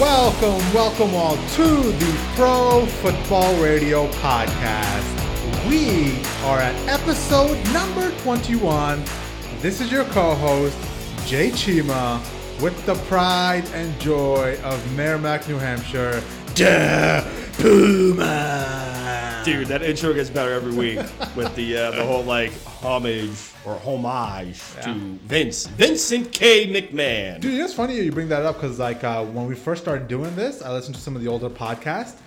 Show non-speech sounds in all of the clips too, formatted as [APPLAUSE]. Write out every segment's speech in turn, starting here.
Welcome, welcome all to the Pro Football Radio Podcast. We are at episode number 21. This is your co host, Jay Chima, with the pride and joy of Merrimack, New Hampshire, Da Puma. Dude, that intro gets better every week with the uh, the whole like homage or homage to Vince Vincent K. McMahon. Dude, it's funny you bring that up because, like, uh, when we first started doing this, I listened to some of the older podcasts.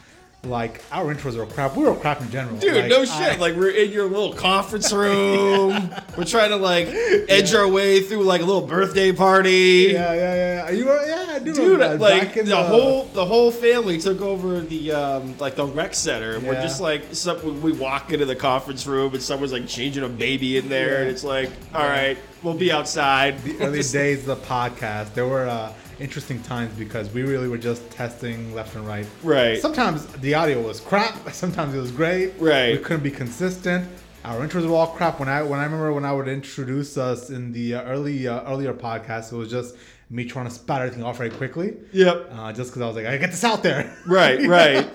Like, our intros were crap. We were crap in general. Dude, Like, no I- shit. like we're in your little conference room. [LAUGHS] We're trying to like edge our way through like a little birthday party. Yeah, yeah, yeah. You were, yeah, I do Dude, remember like in the whole the whole family took over the um, like the rec center. and We're just like some, we walk into the conference room and someone's like changing a baby in there, and it's like, all right, we'll be outside. the early days of the podcast, there were uh, interesting times because we really were just testing left and right. Right. Sometimes the audio was crap. [LAUGHS] Sometimes it was great. Right. We couldn't be consistent. Our intros were all crap. When I when I remember when I would introduce us in the uh, early uh, earlier podcast, it was just me trying to spat everything off very quickly. Yep. Uh, just because I was like, I get this out there. Right, [LAUGHS] right.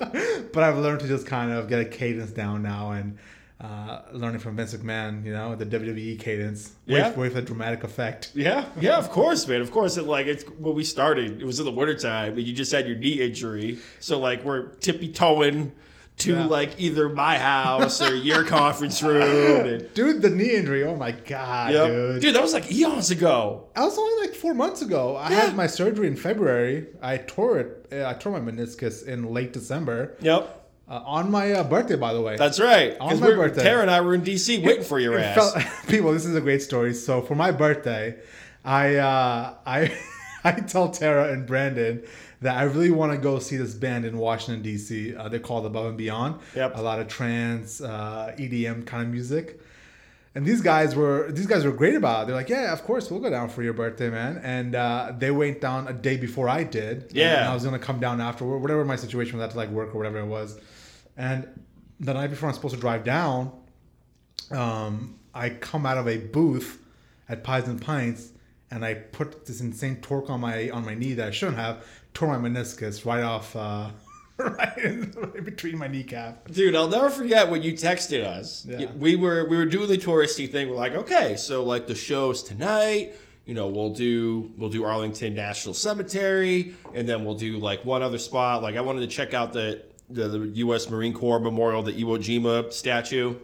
but I've learned to just kind of get a cadence down now and uh, learning from Vince McMahon, you know, the WWE cadence. Yeah. wait for the dramatic effect. Yeah, yeah, of course, man. Of course, it like it's when we started. It was in the wintertime, and you just had your knee injury. So like we're tippy toeing to Yeah. like either my house or your [LAUGHS] conference room. And, Dude, the knee injury. Oh my god, Yep. dude. dude, that was like eons ago. I was only like four months ago. I Yeah. had my surgery in February. I tore it. I tore my meniscus in late December Yep, uh, on my uh, birthday, by the way. that's right. On my birthday. Tara and I were in DC [LAUGHS] waiting for your ass. felt- [LAUGHS] people, this is a great story. So for my birthday, I uh, I [LAUGHS] I tell Tara and Brandon that I really want to go see this band in Washington D.C. Uh, they're called Above and Beyond. Yep. A lot of trance, uh, EDM kind of music. And these guys were these guys were great about it. They're like, yeah, of course we'll go down for your birthday, man. And uh, they went down a day before I did. Yeah. And I was gonna come down after whatever my situation was, I had to like work or whatever it was. And the night before I'm supposed to drive down, um, I come out of a booth at Pies and Pints, and I put this insane torque on my on my knee that I shouldn't have. Tore my meniscus right off, uh, [LAUGHS] right, in, right between my kneecap. Dude, I'll never forget when you texted us. Yeah. We were we were doing the touristy thing. We're like, okay, so like the show's tonight. You know, we'll do we'll do Arlington National Cemetery, and then we'll do like one other spot. Like I wanted to check out the the, the U.S. Marine Corps Memorial, the Iwo Jima statue,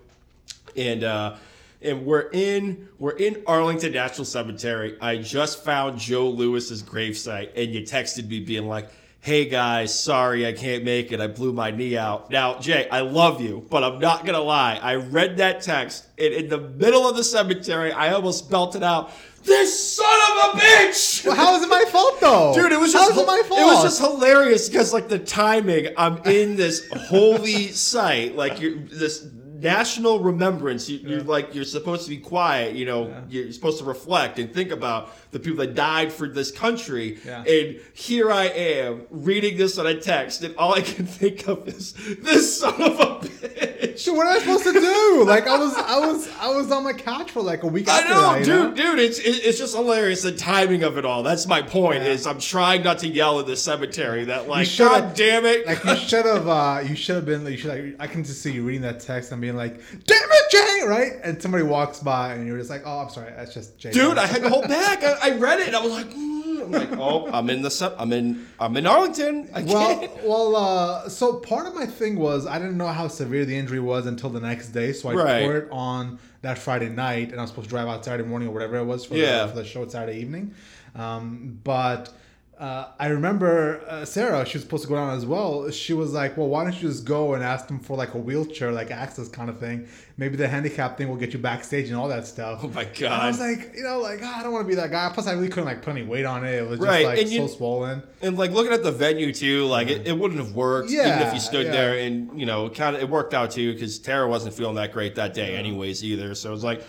and uh, and we're in we're in Arlington National Cemetery. I just found Joe Louis's gravesite, and you texted me being like, "Hey guys, sorry I can't make it. I blew my knee out." Now, Jay, I love you, but I'm not gonna lie. I read that text, and in the middle of the cemetery, I almost belted out, "This son of a bitch!" Well, how is it my fault though, Dude, it was just is it my fault? It was just hilarious because like the timing. I'm in this holy site, like you're this national remembrance. You, You're like you're supposed to be quiet. You know, you're supposed to reflect and think about the people that died for this country. Yeah. And here I am reading this on a text, and all I can [LAUGHS] think of is this son of a bitch. Dude, what am I supposed to do? [LAUGHS] Like I was, I was, I was on my couch for like a week. I after know, that, dude, dude. It's it's just hilarious the timing of it all. That's my point. Yeah. Is I'm trying not to yell at the cemetery that like, God damn it, Like you should have, [LAUGHS] uh, you should have been. You should. Like, I can just see you reading that text and being like, "Damn it, Jay!" Right? And somebody walks by and you're just like, "Oh, I'm sorry. That's just Jay." dude. I had to hold back. I, I read it and I was like, mm. I'm like, oh, I'm in the I'm in I'm in Arlington. I well, can't. well. Uh, so part of my thing was I didn't know how severe the injury was until the next day, so I Right. tore it on that Friday night, and I was supposed to drive out Saturday morning or whatever it was for, Yeah. the, for the show Saturday evening. Um, but uh, I remember uh, Sarah, she was supposed to go down as well. She was like, "Well, why don't you just go and ask them for like a wheelchair, like access kind of thing? Maybe the handicap thing will get you backstage and all that stuff." Oh my And I was like, you know, like ah, I don't want to be that guy. Plus, I really couldn't like put any weight on it. It was just Right, like and you- so swollen. And like looking at the venue too, like it, it wouldn't have worked yeah, even if you stood yeah. there and you know kind of it worked out too because Tara wasn't feeling that great that day anyways either. So it was like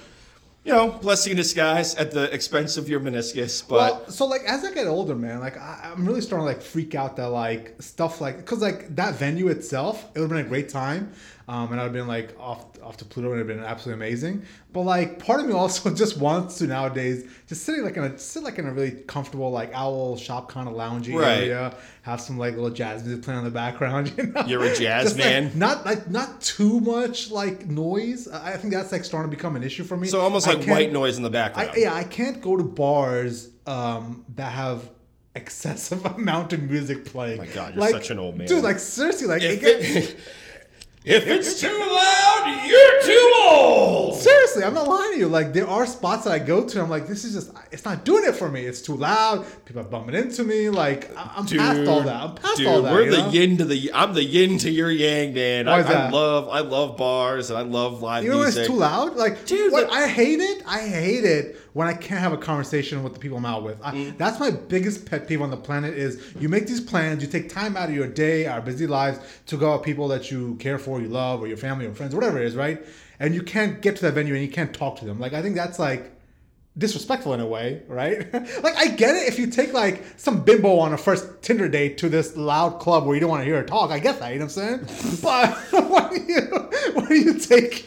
you know, blessing in disguise at the expense of your meniscus. But well, so like as I get older, man, like I, I'm really starting to like freak out that like stuff like because like that venue itself, it would have been a great time, um, and I'd have been like off off to Pluto and it'd been absolutely amazing. But like part of me also [LAUGHS] just wants to nowadays just sitting like in a sit like in a really comfortable like owl shop kind of loungy Right. area, have some like little jazz music playing in the background. [LAUGHS] You know? You're a jazz Just, like, man? not like not too much like noise. I think that's like starting to become an issue for me. so almost like white noise in the background. I, yeah, I can't go to bars um, that have excessive [LAUGHS] amount of music playing. my God, you're such an old man. dude. Like seriously, like it if, gets, it- if it's too loud, you're too old. seriously, I'm not lying to you. Like there are spots that I go to, and I'm like, this is just, it's not doing it for me. It's too loud. People are bumping into me. Like I- I'm past all that. I'm past dude, all that. we're the know? yin to the. I'm the yin to your yang, man. Why I, is I love, I love bars and I love live You know music. it's too loud? Like, Dude, what, I hate it. I hate it when I can't have a conversation with the people I'm out with. I, Mm. That's my biggest pet peeve on the planet is you make these plans, you take time out of your day, our busy lives, to go out with people that you care for, you love, or your family or friends, whatever it is, right? And you can't get to that venue and you can't talk to them. Like, I think that's like disrespectful in a way, right? [LAUGHS] like I get it if you take like some bimbo on a first Tinder date to this loud club where you don't want to hear her talk. I get that, you know what I'm saying? [LAUGHS] but [LAUGHS] when you when you take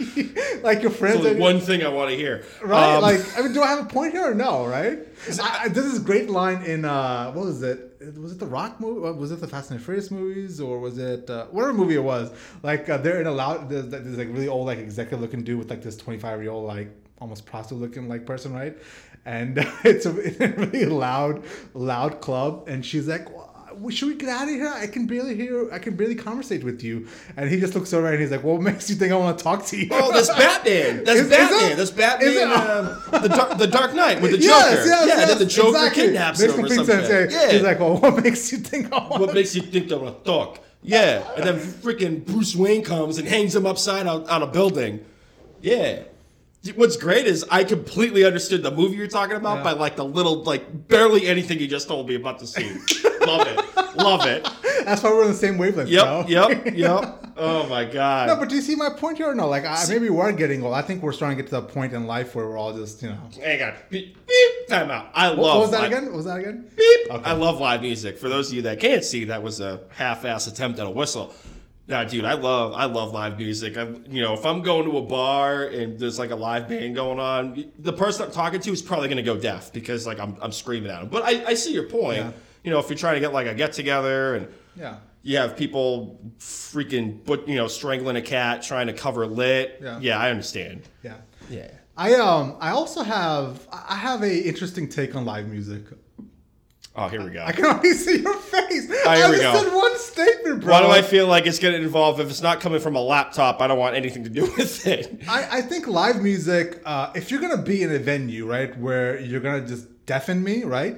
like your friends and, one thing I want to hear. right? Um, like I mean, do I have a point here or no? Right? I, I, this is great line in uh, what was it? Was it the Rock movie? Was it the Fast and Furious movies, or was it uh, whatever movie it was? Like uh, they're in a loud. There's, there's like really old like executive looking dude with like this 25 year old like almost prostitute looking like person, right? And [LAUGHS] it's a, it's a really loud, loud club, and she's like. "Well, Should we get out of here? I can barely hear. I can barely conversate with you. And he just looks over and he's like, "What makes you think I want to talk to you?" Oh, that's Batman. [LAUGHS] That's Is- is Batman. it? That's Batman. it? um, the, dark, the Dark Knight with the [LAUGHS] Joker. Yes, yes, yeah, yes, then the Joker exactly. kidnaps Makes him or something. sense, Yeah. He's like, well, what makes you think I want what makes you think they're gonna talk? Yeah, and then freaking Bruce Wayne comes and hangs him upside out on a building. Yeah. What's great is I completely understood the movie you're talking about Yeah. by like the little, like barely anything you just told me about the scene. [LAUGHS] Love it. Love it. That's why we're on the same wavelength, bro. Yep, yep, [LAUGHS] yep. Oh my god. No, but do you see my point here or no? Like, I, maybe we're getting old. I think we're starting to get to the point in life where we're all just, you know. Hang on. Beep, beep. Time out. I love what was that live- again? What was that again? Beep. Okay. I love live music. For those of you that can't see, that was a half-ass attempt at a whistle. Nah, dude, I love I love live music. I, you know, if I'm going to a bar and there's like a live band going on, the person I'm talking to is probably going to go deaf because like I'm, I'm screaming at them. But I, I see your point. Yeah. You know, if you're trying to get like a get together and Yeah. you have people freaking but you know strangling a cat trying to cover lit. Yeah. I understand. Yeah. Yeah. I um I also have I have a interesting take on live music. Oh, here we go. I can already see your face. Ah, here I we just go. said one statement, bro. Why do I feel like it's going to involve if it's not coming from a laptop? I don't want anything to do [LAUGHS] with it. I, I think live music, uh, if you're gonna be in a venue, right, where you're gonna just deafen me, right,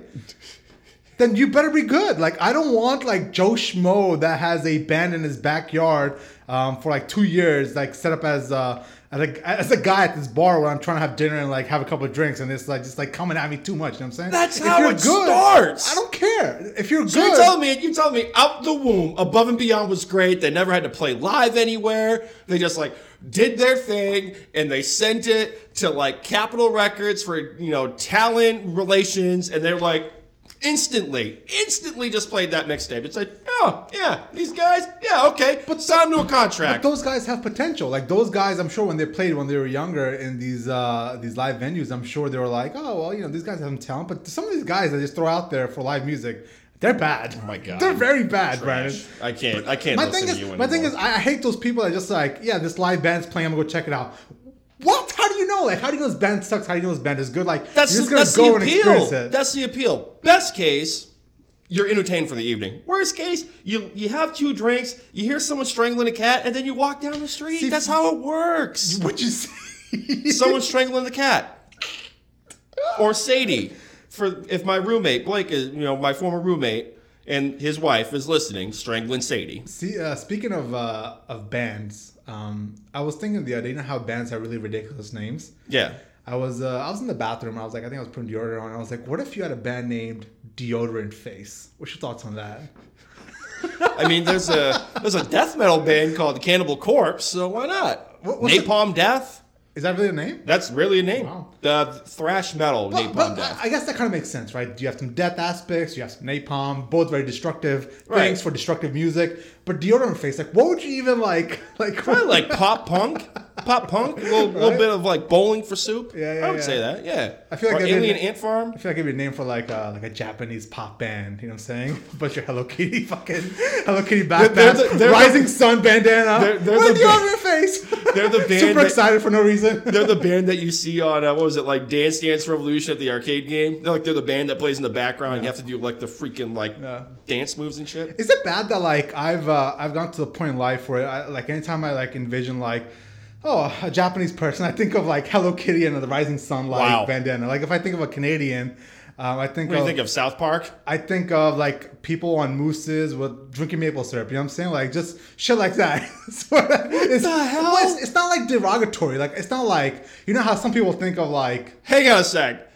[LAUGHS] then you better be good. Like I don't want like Joe Schmo that has a band in his backyard um, for like two years, like set up as uh, as a, as a guy at this bar where I'm trying to have dinner and like have a couple of drinks, and it's like just like coming at me too much. You know what I'm saying? That's If how it starts. I don't care if you're So good. you're telling me, you telling me, out the womb, Above and Beyond was great. They never had to play live anywhere. They just like did their thing and they sent it to like Capitol Records for you know talent relations, and they're like instantly, instantly just played that mixtape. It's like, oh yeah, these guys, yeah, okay, but sign them to a contract. But those guys have potential. Like those guys, I'm sure when they played when they were younger in these uh, these live venues, I'm sure they were like, oh well, you know, these guys have some talent. But some of these guys that just throw out there for live music, they're bad. Oh my God. they're very bad, Brandon. I can't, I can't My listen thing to is, you my thing is, I I hate those people that just like, yeah, this live band's playing. I'm gonna go check it out. What? How do you know? Like, how do you know this band sucks? How do you know this band is good? Like, That's, you're just that's gonna go the appeal. That's the appeal. Best case, you're entertained for the evening. Worst case, you you have two drinks, you hear someone strangling a cat, and then you walk down the street. See, that's how it works. [LAUGHS] what you say? Someone [LAUGHS] strangling the cat. Or Sadie. For if my roommate, Blake is you know, my former roommate, and his wife is listening, strangling Sadie. See, uh, speaking of uh, of bands, um, I was thinking the other day, you know how bands have really ridiculous names. Yeah. I was uh, I was in the bathroom. I was like, I think I was putting deodorant on. I was like, what if you had a band named Deodorant Face? What's your thoughts on that? I mean there's a there's a death metal band called Cannibal Corpse, so why not? What- Napalm Death? Is that really a name? That's really a name. Wow. The thrash metal But, napalm but death. I guess that kind of makes sense, right? You have some death aspects, you have some napalm, both very destructive Right. things for destructive music. But deodorant face, like, what would you even like? [LAUGHS] Like, Probably like pop punk, pop punk, a little, little bit of like bowling for soup. Yeah, yeah, I would yeah. say that. Yeah, I feel like or Alien Ant Farm. I feel like it'd be a name for like a, like a Japanese pop band. You know what I'm saying? [LAUGHS] But your Hello Kitty [LAUGHS] fucking Hello Kitty They're- they're backpack, the- they're the- Rising Sun bandana. They're- they're with the the ba- on your face. They're the band Super that- excited for no reason. They're the band that you see on uh, what was it like Dance Dance Revolution at the arcade game. They're like they're the band that plays in the background. and You have to do like the freaking like Yeah. dance moves and shit. Is it bad that like I've uh, I've gone to the point in life where I, like anytime I like envision like oh a Japanese person I think of like Hello Kitty and the Rising Sun like Wow. bandana. Like if I think of a Canadian, um, I think What do of, you think of South Park? I think of like people on mooses with drinking maple syrup. You know what I'm saying? Like just shit like that. [LAUGHS] So, it's, the hell? It's, it's not like derogatory. Like it's not like you know how some people think of like Hang on a sec.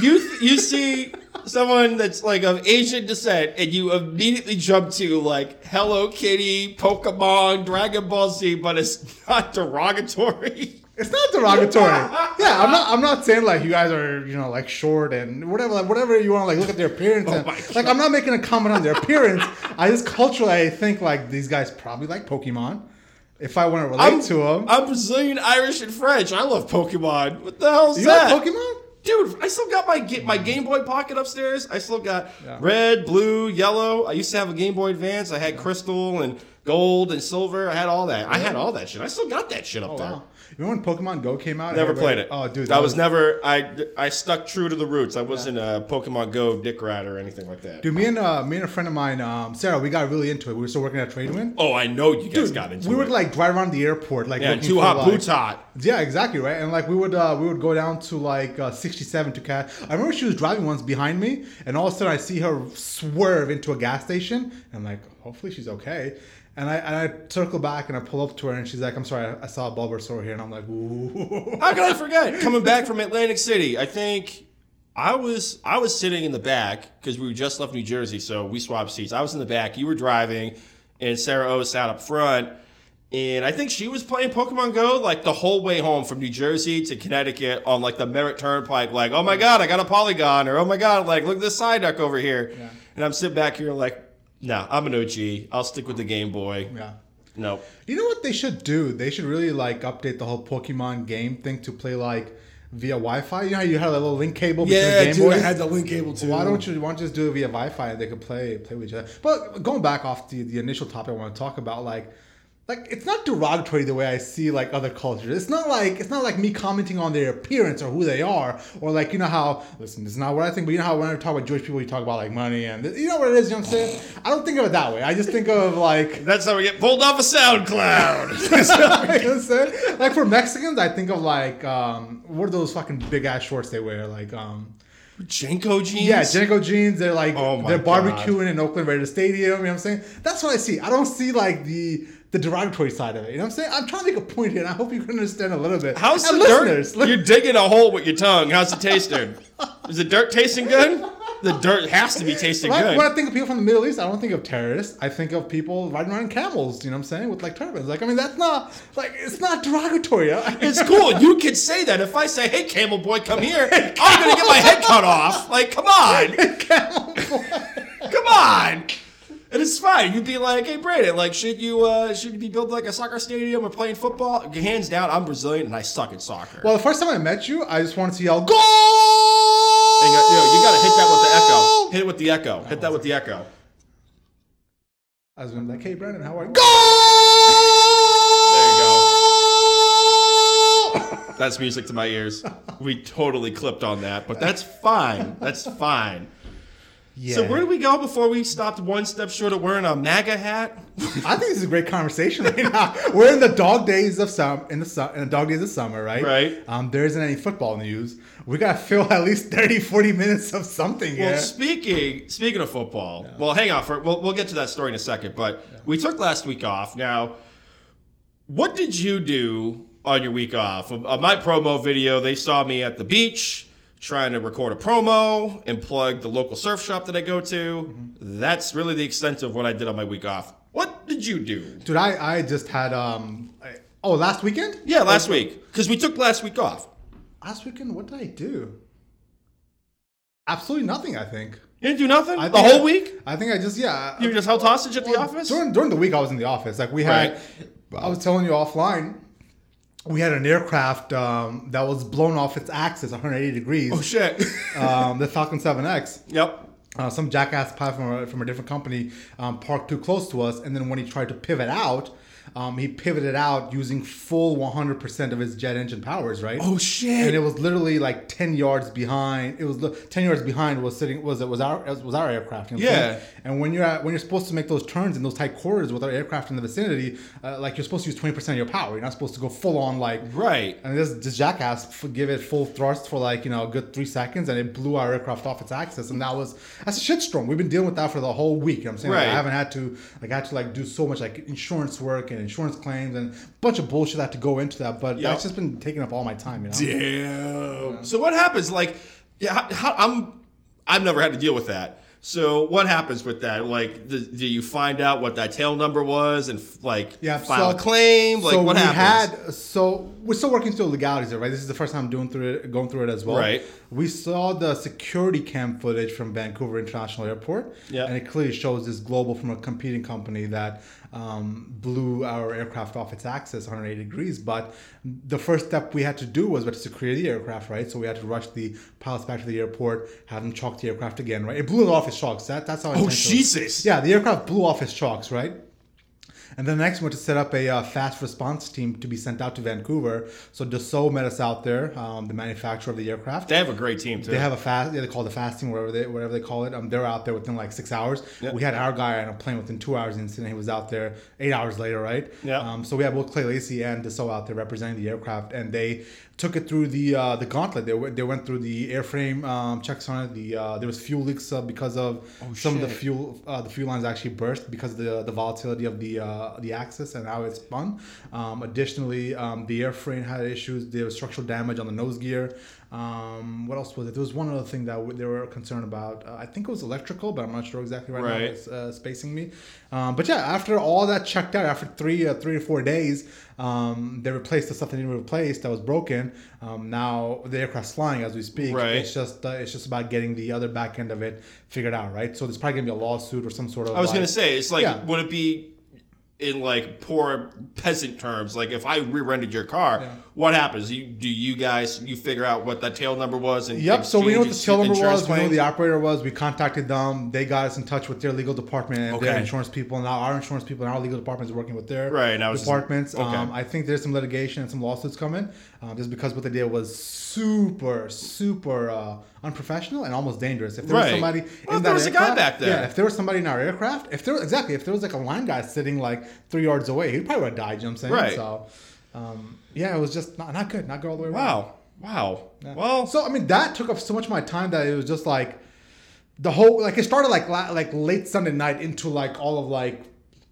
You you see someone that's like of Asian descent, and you immediately jump to like Hello Kitty, Pokemon, Dragon Ball Z, but it's not derogatory. [LAUGHS] It's not derogatory. [LAUGHS] yeah, I'm not. I'm not saying like you guys are, you know, like short and whatever, like whatever you want to like look at their appearance. Oh and, Oh my like I'm not making a comment on their appearance. [LAUGHS] I just culturally I think like these guys probably like Pokemon. If I want to relate I'm, to them, I'm Brazilian, Irish, and French. I love Pokemon. What the hell is you that? like Pokemon? Dude, I still got my my mm. Game Boy Pocket upstairs. I still got Yeah. red, blue, yellow. I used to have a Game Boy Advance. I had crystal and gold and silver. I had all that. I had all that shit. I still got that shit up Oh there. wow! Remember when Pokemon Go came out? Never played it. Oh, dude, that was never. I I stuck true to the roots. I wasn't a Pokemon Go dick rat or anything like that. Dude, me and uh, me and a friend of mine, um, Sarah, we got really into it. We were still working at Tradewind. Oh, I know you guys got into it. we it. would like drive around the airport, like yeah, too for, hot, like- boots hot. Yeah, exactly right. And like we would uh, we would go down to like uh, 67 to catch. I remember she was driving once behind me, and all of a sudden I see her swerve into a gas station. And I'm like, hopefully she's okay. And I and I circle back and I pull up to her, and she's like, I'm sorry, I, I saw a Bulbasaur here, and I'm like, ooh. How could I forget? [LAUGHS] Coming back from Atlantic City, I think I was I was sitting in the back because we just left New Jersey, so we swapped seats. I was in the back, you were driving, and Sarah O sat up front. And I think she was playing Pokemon Go like the whole way home from New Jersey to Connecticut on like the Merritt Turnpike. Like, oh my god, I got a Porygon, or oh my god, like look at this Psyduck over here. Yeah. And I'm sitting back here like, no, I'm an OG. I'll stick with the Game Boy. yeah. No, You know what they should do? They should really like update the whole Pokemon game thing to play like via Wi-Fi. You know how you had a little link cable between the Game Boys? the link cable too. Why don't you why don't you just do it via Wi-Fi and they could play play with each other? But going back off the, the initial topic I want to talk about, like like it's not derogatory the way I see like other cultures. It's not like it's not like me commenting on their appearance or who they are or like you know how listen, this is not what I think, but you know how when I talk about Jewish people, you talk about like money and you know what it is. You know what I'm saying? I don't think of it that way. I just think of like [LAUGHS] That's how we get pulled off a SoundCloud. [LAUGHS] you know what I'm saying? Like for Mexicans, I think of like um what are those fucking big ass shorts they wear like um. JNCO jeans. Yeah, JNCO jeans. They're like Oh they're God. barbecuing in Oakland Raiders Stadium. You know what I'm saying? That's what I see. I don't see like the the derogatory side of it. You know what I'm saying? I'm trying to make a point here, and I hope you can understand a little bit. How's And the dirt? You're digging a hole with your tongue. How's it tasting? [LAUGHS] Is the dirt tasting good? The dirt has to be tasting Right? good. When I think of people from the Middle East, I don't think of terrorists. I think of people riding around camels. You know what I'm saying? With like turbans. Like I mean, that's not like it's not derogatory. [LAUGHS] It's cool. You can say that. If I say, "Hey, Camel Boy, come here," I'm gonna get my head cut off. Like, come on, [LAUGHS] camel boy. come on. And it's fine. You'd be like, "Hey, Brandon, like, should you uh, should you be building like a soccer stadium or playing football?" Hands down, I'm Brazilian and I suck at soccer. Well, the first time I met you, I just wanted to yell "Goal!" And you, you, know, you gotta hit that with the echo. Hit it with the echo. Hit that with the echo. I was gonna be like, "Hey, Brandon, how are you?" Go! There you go. That's music to my ears. We totally clipped on that, but that's fine. That's fine. Yeah. So where do we go before we stopped one step short of wearing a MAGA hat? I think this is a great conversation right now. We're in the dog days of summer, in the su- in the dog days of summer, right? Right. Um, there isn't any football news. We gotta fill at least 30, 40 minutes of something here. Well, here. speaking speaking of football, well, hang on for we'll, we'll get to that story in a second. But we took last week off. Now, what did you do on your week off? On on my promo video, they saw me at the beach trying to record a promo and plug the local surf shop that I go to. That's really the extent of what I did on my week off. What did you do? Dude, I, I just had um I- Oh, last weekend? Yeah, last week because we took last week off. Last weekend, what did I do? Absolutely nothing. I think. You didn't do nothing the whole I- week. I think I just yeah. You were just held hostage at the office. During during the week, I was in the office. Like we had, I was telling you offline, we had an aircraft um, that was blown off its axis 180 degrees. Oh shit. [LAUGHS] um, the Falcon 7X. yep. Uh, some jackass pilot from a, from a different company um, parked too close to us, and then when he tried to pivot out, um, he pivoted out using full 100% of his jet engine powers, right? Oh shit! and it was literally like 10 yards behind. It was 10 yards behind was sitting was it was our was our aircraft. You know Yeah. saying? And when you're at, when you're supposed to make those turns in those tight corridors with our aircraft in the vicinity, uh, like you're supposed to use 20% of your power. You're not supposed to go full on like right. and this, this jackass f- give it full thrust for like you know a good three seconds, and it blew our aircraft off its axis, and that was that's a shitstorm. We've been dealing with that for the whole week. You know what I'm saying Like, I haven't had to like I had to like do so much like insurance work and insurance claims and a bunch of bullshit that to go into that. But Yep. that's just been taking up all my time. You know. Damn. So what happens? Like, yeah, how, how, I'm. I've never had to deal with that. So what happens with that? Like, do, do you find out what that tail number was and like Yeah, file so- a claim? Like, so what we happens? had so we're still working through legalities, right? This is the first time I'm doing through it, going through it as well. Right. We saw the security cam footage from Vancouver International Airport, Yeah. and it clearly shows this global from a competing company that um, blew our aircraft off its axis 180 degrees. But the first step we had to do was we had to secure the aircraft, right? So we had to rush the pilots back to the airport, have them chalk the aircraft again, right? It blew it off its chocks. That, that's how. oh intense it was. Jesus! Yeah, the aircraft blew off its chocks, right? And then next, we went to set up a uh, fast response team to be sent out to Vancouver. So Dassault met us out there, um, the manufacturer of the aircraft. They have a great team too. They have a fast, yeah, they call it the fasting, whatever they whatever they call it. Um, they're out there within like six hours. Yep. We had our guy on a plane within two hours the incident. He was out there eight hours later, right? Yep. Um, so we had both Clay Lacy and Dassault out there representing the aircraft, and they took it through the uh, the gauntlet. They, went- they went through the airframe um, checks on it. The uh, there was fuel leaks uh, because of some of the fuel uh, the fuel lines actually burst because of the the volatility of the uh, the axis and how it spun. Um, additionally, um, the airframe had issues. There was structural damage on the nose gear. Um, what else was it? There was one other thing that w- they were concerned about. Uh, I think it was electrical, but I'm not sure exactly right, now. It's uh, spacing me. Um, but yeah, after all that checked out, after three uh, three or four days, um, they replaced the stuff they needed to replace that was broken. Um, now the aircraft's flying as we speak. Right. It's just uh, it's just about getting the other back end of it figured out, right? So there's probably gonna be a lawsuit or some sort of. I was like- gonna say, it's like, Yeah. would it be in like poor peasant terms? Like, if I re-rented your car, Yeah. What happens? You do you guys you figure out what that tail number was? And Yep. So we know what the tail number was. We know who the operator was. We contacted them. They got us in touch with their legal department and their insurance people. Now our insurance people and our legal department is working with their Right, it's just- departments. okay. Um, I think there's some litigation and some lawsuits coming, um, just because what they did was super, super uh, unprofessional and almost dangerous. If there was somebody Well, in there was a guy aircraft- back there. yeah. If there was somebody in our aircraft, if there exactly, if there was like a line guy sitting like three yards away, he probably would have died. You know what I'm saying? Right. So, um, yeah, it was just not, not good. Not good all the way around. Wow. Wow. Yeah. Well, so I mean, that took up so much of my time that it was just like the whole like it started like la- like late Sunday night into like all of like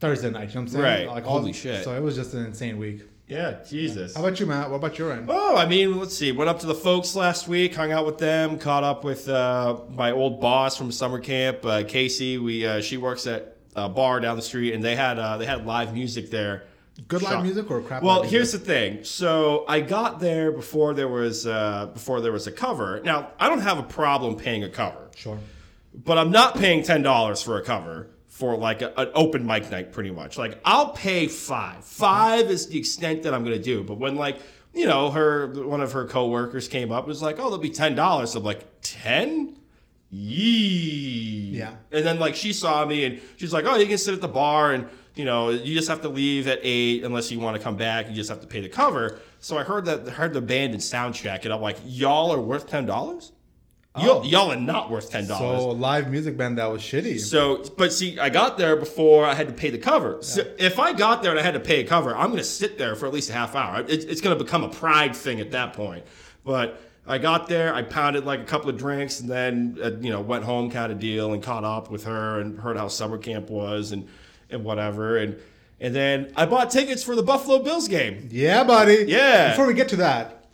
Thursday night. You know what I'm saying? Right. Like all, Holy shit. So it was just an insane week. yeah, Jesus. How about you, Matt? What about your end? Oh, I mean, let's see. Went up to the folks last week, hung out with them, caught up with uh, my old boss from summer camp, uh, Casey. We uh, she works at a bar down the street, and they had uh, they had live music there. Good live Shock. music or crap? Well, here's the thing. So I got there before there was uh, before there was a cover. Now I don't have a problem paying a cover, sure. but I'm not paying ten dollars for a cover for like a, an open mic night. Pretty much, like I'll pay five. Five is the extent that I'm gonna do. But when like you know her one of her coworkers came up and was like, oh, there'll be ten dollars. I'm like ten. Yee. Yeah. And then like she saw me and she's like, "Oh, you can sit at the bar and you know you just have to leave at eight unless you want to come back. You just have to pay the cover." So I heard that heard the band in sound check and I'm like, "Y'all are worth ten dollars? Y'all, y'all are not worth ten dollars." So live music band that was shitty. So, but see, I got there before I had to pay the cover. So if I got there and I had to pay a cover, I'm going to sit there for at least a half hour. It, it's going to become a pride thing at that point. But I got there, I pounded like a couple of drinks, and then uh, you know went home, kind of deal, and caught up with her and heard how summer camp was and and whatever, and and then I bought tickets for the Buffalo Bills game. yeah, buddy. Yeah. Before we get to that,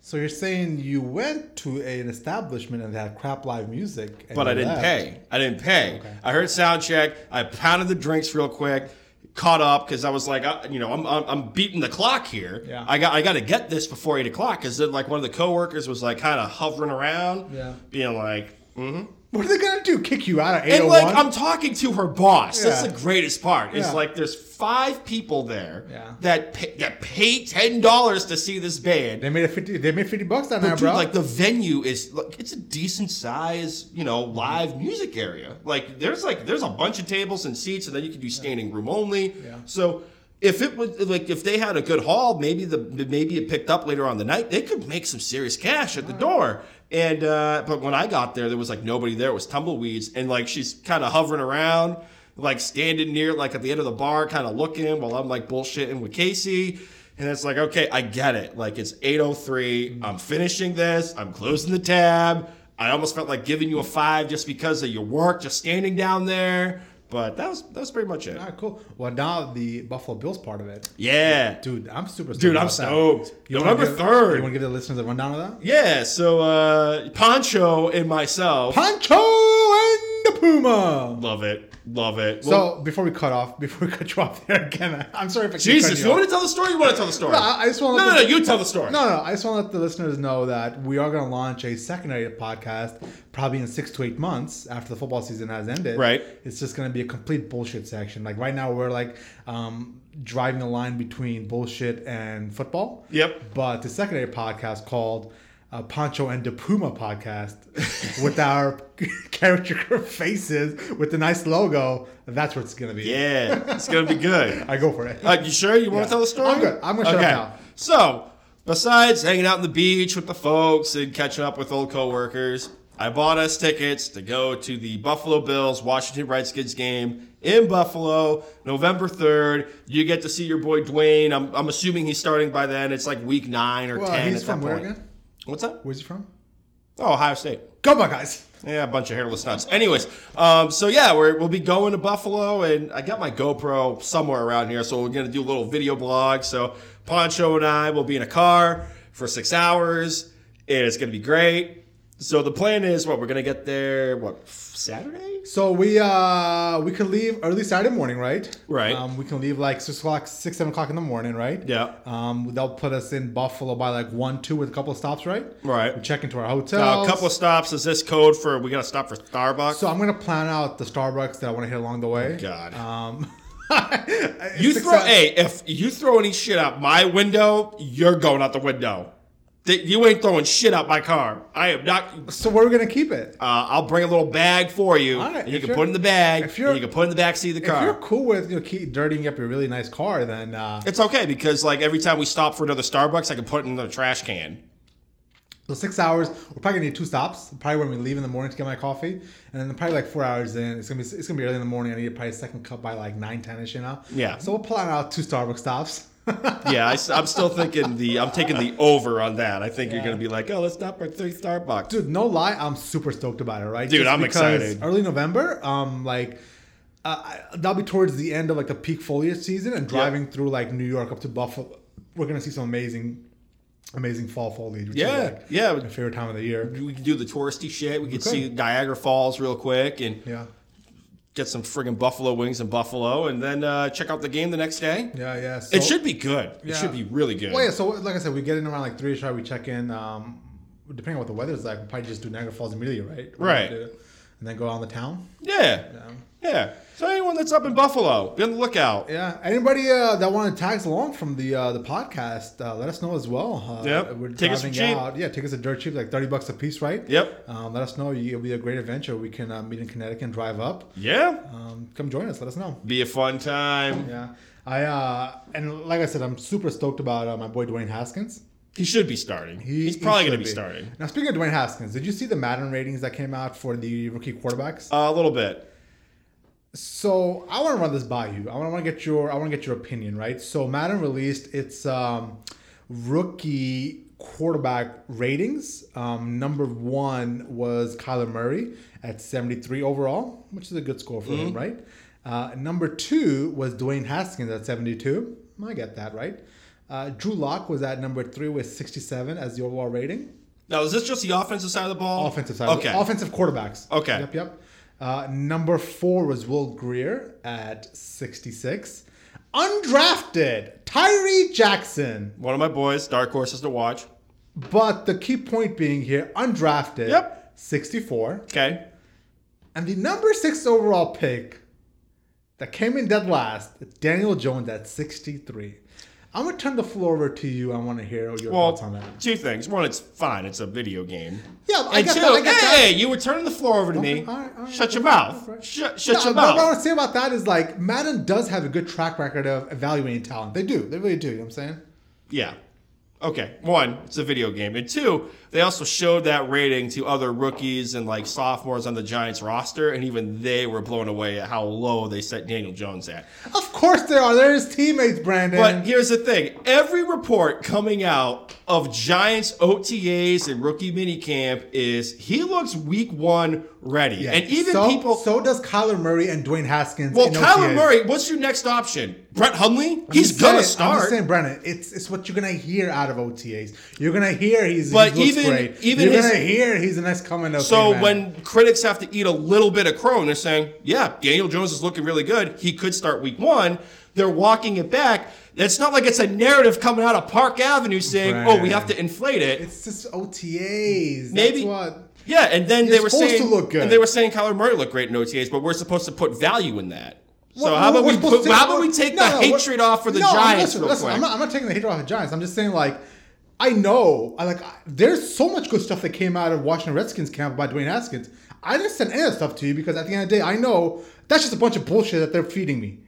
so you're saying you went to an establishment and they had crap live music, and but I didn't left. pay. I didn't pay. I heard sound check. I pounded the drinks real quick. caught up because I was like, uh, you know, I'm, I'm I'm beating the clock here. Yeah. I got I got to get this before eight o'clock because then like one of the coworkers was like kind of hovering around, Yeah. being like, mm-hmm. What are they gonna do? Kick you out of eight and like? I'm talking to her boss. That's the greatest part. It's Yeah. like there's five people there Yeah. that pay, that pay ten dollars to see this band. They made a fifty. They made fifty bucks down But there, bro. like the venue is like it's a decent size, you know, live music area. Like there's like there's a bunch of tables and seats, and then you can do standing room only. Yeah. So if it was like if they had a good haul, maybe the maybe it picked up later on the night, they could make some serious cash at the door. And uh, but when I got there, there was like nobody there. It was tumbleweeds, and like she's kind of hovering around, like standing near like at the end of the bar, kind of looking while I'm like bullshitting with Casey. And it's like, okay, I get it. Like it's 803. I'm finishing this. I'm closing the tab. I almost felt like giving you a five just because of your work, just standing down there. But that was that was pretty much it. All right, cool. Well, now the Buffalo Bills part of it, Yeah. dude. I'm super. Stoked Dude, I'm stoked. November 3rd. You want to give the listeners a rundown of that? Yeah, so uh Poncho and myself the Puma. love it. Love it. Well, So before we cut off, before we cut you off there again, [LAUGHS] I'm sorry if I Jesus, cutting you off. want to tell the story? You want to tell the story? No, I I just want no, to. no, no, you tell the story. No, no, I just want to let the listeners know that we are going to launch a secondary podcast probably in six to eight months after the football season has ended. Right. It's just going to be a complete bullshit section. Like right now, we're like um, driving a line between bullshit and football. Yep. But the secondary podcast called uh, Pancho and the Puma podcast [LAUGHS] with our [LAUGHS] caricature faces with the nice logo. That's what it's going to be. Yeah, it's gonna be good. [LAUGHS] I go for it. Uh, you sure you want Yeah. to tell the story? I'm good. I'm gonna shut up now. So, besides hanging out on the beach with the folks and catching up with old coworkers, I bought us tickets to go to the Buffalo Bills Washington Redskins game in Buffalo, November third. You get to see your boy Dwayne. I'm, I'm assuming he's starting by then. It's like week nine or Well, ten. he's at from that point. again? What's that? Where's he from? Oh, Ohio State. Go Buckeyes! Yeah, a bunch of hairless nuts. Anyways, um, so yeah, we're, we'll be going to Buffalo, and I got my GoPro somewhere around here, so we're gonna do a little video blog. So Poncho and I will be in a car for six hours, and it's gonna be great. So the plan is, what we're gonna get there, what Saturday? So we uh we can leave early Saturday morning, right? Right. Um, we can leave like six o'clock, six seven o'clock in the morning, right? Yeah. Um, they'll put us in Buffalo by like one, two with a couple of stops, right? Right. We check into our hotel. Uh, a couple of stops. Is this code for we gotta stop for Starbucks? So I'm gonna plan out the Starbucks that I want to hit along the way. God. Um, [LAUGHS] you throw, hey, if you throw any shit out my window, you're going out the window. You ain't throwing shit out my car. I am not. So where are we gonna keep it? Uh, I'll bring a little bag for you, All right, and you can put it in the bag. if you're- and you can put it in the back seat of the car. If you're cool with you know keep dirtying up your really nice car, then uh, It's okay because like every time we stop for another Starbucks, I can put it in the trash can. so six hours. We're probably gonna need two stops. Probably when we leave in the morning to get my coffee, and then probably like four hours in. It's gonna be it's gonna be early in the morning. I need probably a second cup by like nine ten ish, you know. Yeah. So we'll plan out two Starbucks stops. [LAUGHS] Yeah, I, am still thinking the I'm taking the over on that. I think you're gonna be like, oh, let's stop for three Starbucks. Dude, no lie, I'm super stoked about it, right? Dude, I'm excited. Early November, um, like uh, that'll be towards the end of like the peak foliage season, and driving through like New York up to Buffalo, we're gonna see some amazing, amazing fall foliage. Which Yeah, is like yeah. my favorite time of the year. We can do the touristy shit. We can could. see Niagara Falls real quick and Yeah, get some friggin' buffalo wings in Buffalo, and then uh, check out the game the next day. yeah, yeah. So, It should be good. It should be really good. Well, yeah. So like I said, we get in around like three ish. We check in. Um, depending on what the weather's like, we'll probably just do Niagara Falls immediately, right? Right. And then go on the town. Yeah. Yeah. So anyone that's up in Buffalo, be on the lookout. Yeah. Anybody uh, that want to tag us along from the uh, the podcast, uh, let us know as well. Uh, Yep. We're driving cheap. out. Yeah, tickets are dirt cheap, like thirty bucks a piece, right? Yep. Um, let us know. It'll be a great adventure. We can uh, meet in Connecticut and drive up. Yeah. Um, come join us. Let us know. Be a fun time. Yeah. I uh, and like I said, I'm super stoked about uh, my boy Dwayne Haskins. He should be starting. He- He's probably should going to be starting. Now, speaking of Dwayne Haskins, did you see the Madden ratings that came out for the rookie quarterbacks? Uh, a little bit. So I want to run this by you. I want to get your I want to get your opinion, right? So Madden released its um, rookie quarterback ratings. Um, number one was Kyler Murray at 73 overall, which is a good score for him, right? Uh, number two was Dwayne Haskins at 72. I get that, right? Uh, Drew Lock was at number three with 67 as the overall rating. Now, is this just the offensive side of the ball? Offensive side. Okay. Offensive quarterbacks. Okay. Yep, yep. Uh, number four was Will Grier at 66. undrafted Tyree Jackson. One of my boys, dark horses to watch. But the key point being here, undrafted. Yep. 64. Okay. And the number six overall pick that came in dead last, Daniel Jones at 63. I'm gonna turn the floor over to you. I want to hear your Well, thoughts on that. two things. One, it's fine. It's a video game. Yeah, I And two, that. I get that. hey, you were turning the floor over to me. all right, all right, shut your mouth. right. Shut, shut No, your but What I want to say about that is like Madden does have a good track record of evaluating talent. They do. They really do. You know what I'm saying? Yeah. Okay. One, it's a video game. And two, they also showed that rating to other rookies and like sophomores on the Giants roster, and even they were blown away at how low they set Daniel Jones at. Of course they are. They're his teammates, Brandon. But here's the thing: every report coming out of Giants OTAs and rookie minicamp is he looks week one ready, Yeah. and even so, people. So does Kyler Murray and Dwayne Haskins. well, Kyler OTAs. Murray, what's your next option? Brett Hundley? I'm He's gonna saying- I'm just saying, Brennan. It's it's what you're gonna hear out of OTAs. You're gonna hear he's But he even- great. even you're gonna hear he's the next coming of. So Amen. when critics have to eat a little bit of crow and they're saying, yeah, Daniel Jones is looking really good. He could start week one. They're walking it back. It's not like it's a narrative coming out of Park Avenue saying, Right. oh, we have to inflate it. it's just OTAs. Maybe- That's what. yeah, and then You're they were saying to look good. and they were saying Kyler Murray looked great in OTAs, but we're supposed to put value in that. So Well, how about we're we supposed put, to- how about we take No, the no, hatred off for the No, Giants listen, real listen, quick? I'm not, I'm not taking the hatred off the Giants. I'm just saying like. I know, I like. I- There's so much good stuff that came out of Washington Redskins camp by Dwayne Haskins. I didn't send any of that stuff to you because at the end of the day, I know that's just a bunch of bullshit that they're feeding me.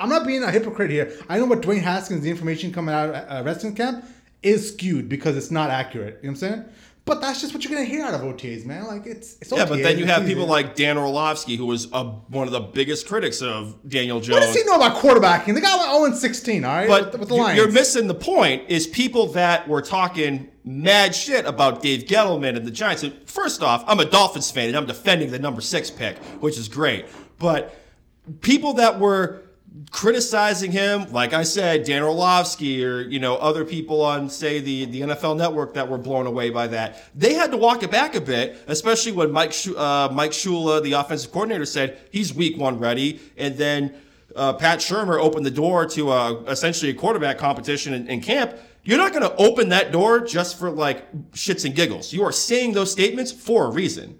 I'm not being a hypocrite here. I know what Dwayne Haskins, the information coming out of uh, Redskins camp, is skewed because it's not accurate. You know what I'm saying? But that's just what you're gonna hear out of OTAs, man. Like it's it's yeah, but then you have easy. people like Dan Orlovsky, who was a, one of the biggest critics of Daniel Jones. What does he know about quarterbacking? The guy went 0 16, all right? But with, with the Lions. you're missing the point. Is people that were talking mad shit about Dave Gettleman and the Giants. And first off, I'm a Dolphins fan and I'm defending the number six pick, which is great. But people that were criticizing him, like I said, Dan Orlovsky or you know other people on say the the NFL Network that were blown away by that, they had to walk it back a bit, especially when Mike uh, Mike Shula, the offensive coordinator, said he's week one ready, and then uh, Pat Shurmur opened the door to uh, essentially a quarterback competition in, in camp. You're not going to open that door just for like shits and giggles. You are saying those statements for a reason.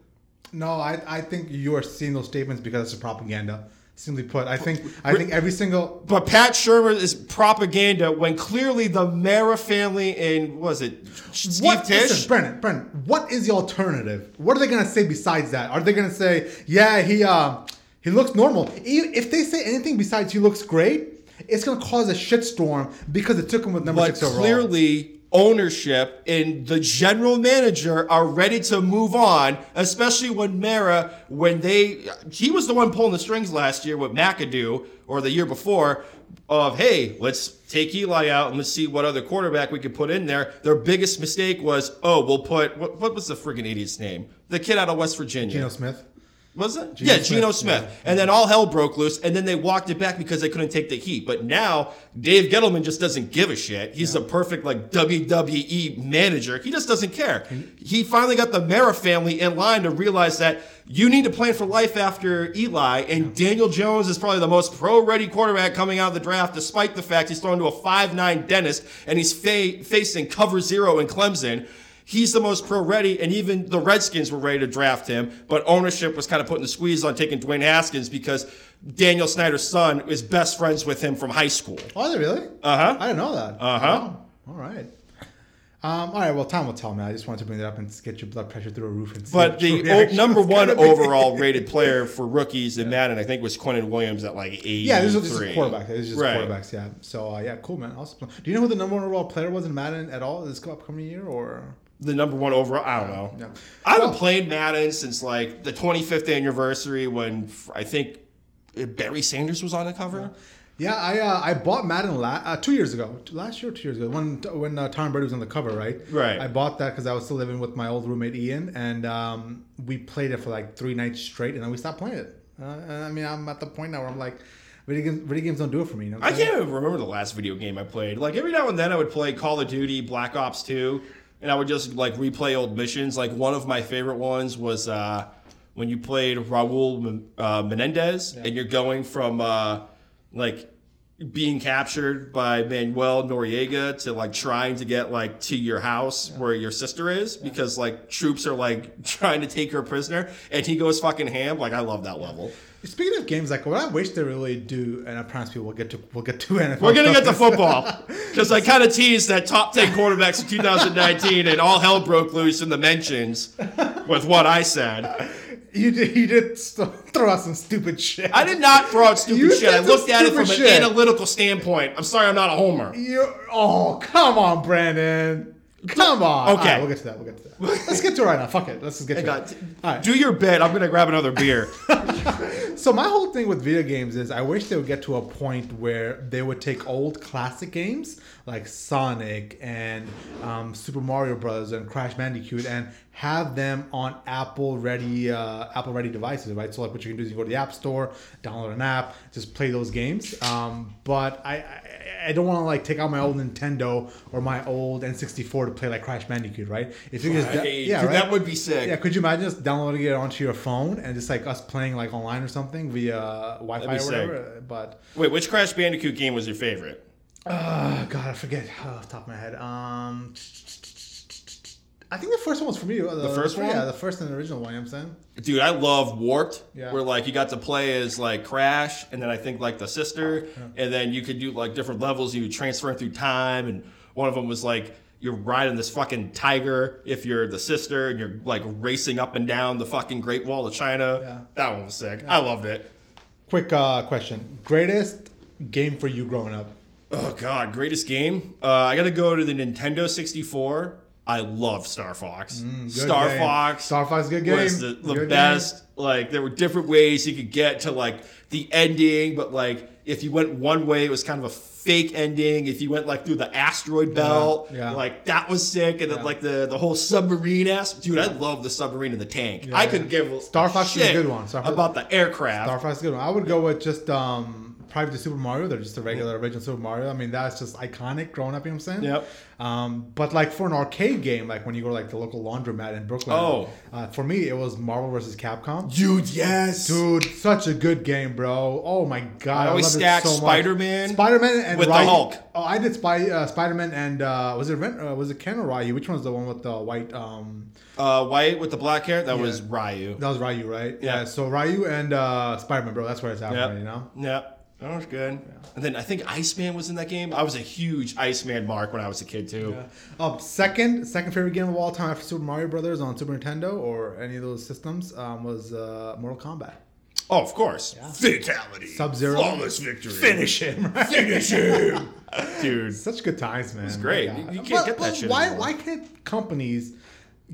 No, I, I think you are seeing those statements because it's a propaganda. Simply put, I think I think every single But Pat Shurmur is propaganda when clearly the Mara family and was it Steve what? Listen, Brennan, Brennan, what is the alternative? What are they gonna say besides that? Are they gonna say, yeah, he uh he looks normal? If they say anything besides he looks great, it's gonna cause a shitstorm because it took him with number but six overall. clearly ownership and the general manager are ready to move on, especially when Mara, when they, he was the one pulling the strings last year with McAdoo or the year before of, hey, let's take Eli out and let's see what other quarterback we could put in there. Their biggest mistake was, oh, we'll put, what, what was the friggin' idiot's name? The kid out of West Virginia. Geno Smith. Was it? Geno yeah, Geno Smith, Smith. And then all hell broke loose, and then they walked it back because they couldn't take the heat. But now Dave Gettleman just doesn't give a shit. He's a perfect like WWE manager. He just doesn't care. He finally got the Mara family in line to realize that you need to plan for life after Eli, and Daniel Jones is probably the most pro-ready quarterback coming out of the draft, despite the fact he's thrown to a 5'9 dentist and he's fa- facing cover zero in Clemson. He's the most pro ready, and even the Redskins were ready to draft him, but ownership was kind of putting the squeeze on taking Dwayne Haskins because Daniel Snyder's son is best friends with him from high school. Oh, are they really? Uh-huh. I didn't know that. Uh-huh. Wow. All right. Um, all right. Well, time will tell, me. I just wanted to bring that up and get your blood pressure through a roof. And see But the o- [LAUGHS] number one overall rated [LAUGHS] player for rookies in Madden, I think, was Quinnen Williams at like 83. Yeah, this is is quarterback. This is just Right. quarterbacks. Yeah. So uh, yeah, cool, man. Awesome. Do you know who the number one overall player was in Madden at all this upcoming year, or? The number one overall, I don't know. Yeah. I haven't Well- played Madden since like the 25th anniversary when I think Barry Sanders was on the cover. Yeah, I uh, I bought Madden la- uh, two years ago, last year two years ago, when when uh, Tom Brady was on the cover, right? Right. I bought that because I was still living with my old roommate Ian, and um, we played it for like three nights straight, and then we stopped playing it. Uh, I mean, I'm at the point now where I'm like, video games, video games don't do it for me. You know I can't even remember the last video game I played. Like every now and then I would play Call of Duty, Black Ops 2, and I would just like replay old missions. Like one of my favorite ones was uh, when you played Raul uh, Menendez, and you're going from uh, like being captured by Manuel Noriega to like trying to get like to your house where your sister is because like troops are like [LAUGHS] trying to take her prisoner and he goes fucking ham. Like I love that level. Speaking of games, like what I wish they really do, and I promise people we'll get to we'll get to [LAUGHS] NFL. We're gonna get to football [LAUGHS] because I kind of teased that top ten quarterbacks of 2019 and all hell broke loose in the mentions with what I said. [LAUGHS] You did you did throw out some stupid shit. I did not throw out stupid You shit. I looked at it from an analytical standpoint. I'm sorry, I'm not a homer. You oh come on, Brandon. Come on. Okay. All right, we'll get to that. We'll get to that. Let's get to it right now. Fuck it. Let's just get to God, it. All right. do your bit. I'm gonna grab another beer. [LAUGHS] So my whole thing with video games is I wish they would get to a point where they would take old classic games like Sonic and um, Super Mario Bros. and Crash Bandicoot and have them on Apple ready uh, Apple ready devices, right? So like what you can do is you go to the App Store, download an app, just play those games. Um, but I, I I don't want to like take out my old Nintendo or my old N64 to play like Crash Bandicoot, right? If you just Right. yeah, right? that would be sick. Yeah, could you imagine just downloading it onto your phone and just like us playing like online or something via Wi-Fi That'd or whatever? But Wait, which Crash Bandicoot game was your favorite? uh, God, I forget uh, off the top of my head. Um, I think the first one was for me. uh, The, first one? yeah, the first and original one. You know what I'm saying. Dude, I love Warped, Yeah. where like you got to play as like Crash, and then I think like the sister, and then you could do like different levels. You would transfer through time, and one of them was like you're riding this fucking tiger if you're the sister, and you're like racing up and down the fucking Great Wall of China. Yeah. That one was sick. I loved it. Quick uh, question: Greatest game for you growing up? Oh god, greatest game. Uh, I got to go to the Nintendo 64. I love Star Fox. Mm, Star game. Fox. Star Fox, is a good game. was the, the best. Like there were different ways you could get to like the ending, but like if you went one way, it was kind of a fake ending. If you went like through the asteroid belt, yeah. like that was sick. And then like the the whole submarine ass, dude. I love the submarine and the tank. Yeah, I yeah. could give a Star Fox is a good one. Star about the aircraft. Star Fox is a good one. I would go with just um, probably the Super Mario. They're just a regular original Super Mario. I mean, that's just iconic growing up. You know what I'm saying? Yep. Um, but like for an arcade game, like when you go to like the local laundromat in Brooklyn. Oh. Uh, for me, it was Marvel vs. Capcom. Dude, yes. Dude, such a good game, bro. Oh my god, I always it stacked so. Spider-Man Spider-Man and with the Ryu. Hulk. Oh, I did Spy, uh, Spider-Man and uh, was it uh, was it Ken or Ryu? Which one's the one with the white? Um, Uh, white with the black hair. That was Ryu. that was Ryu, right? Yeah. So Ryu and uh, Spider-Man, bro. That's where it's at, Yep. right, you know. Yep. That was good. And then I think Iceman was in that game. I was a huge Iceman mark when I was a kid too. Um, second, second favorite game of all time after Super Mario Brothers on Super Nintendo or any of those systems um, was uh, Mortal Kombat. Oh, of course. Fatality. Sub-Zero. Flawless victory. Finish him, right? Finish him. [LAUGHS] Dude. Such good times, man. It's great. You- you can't get that shit Why? anymore. Why can't companies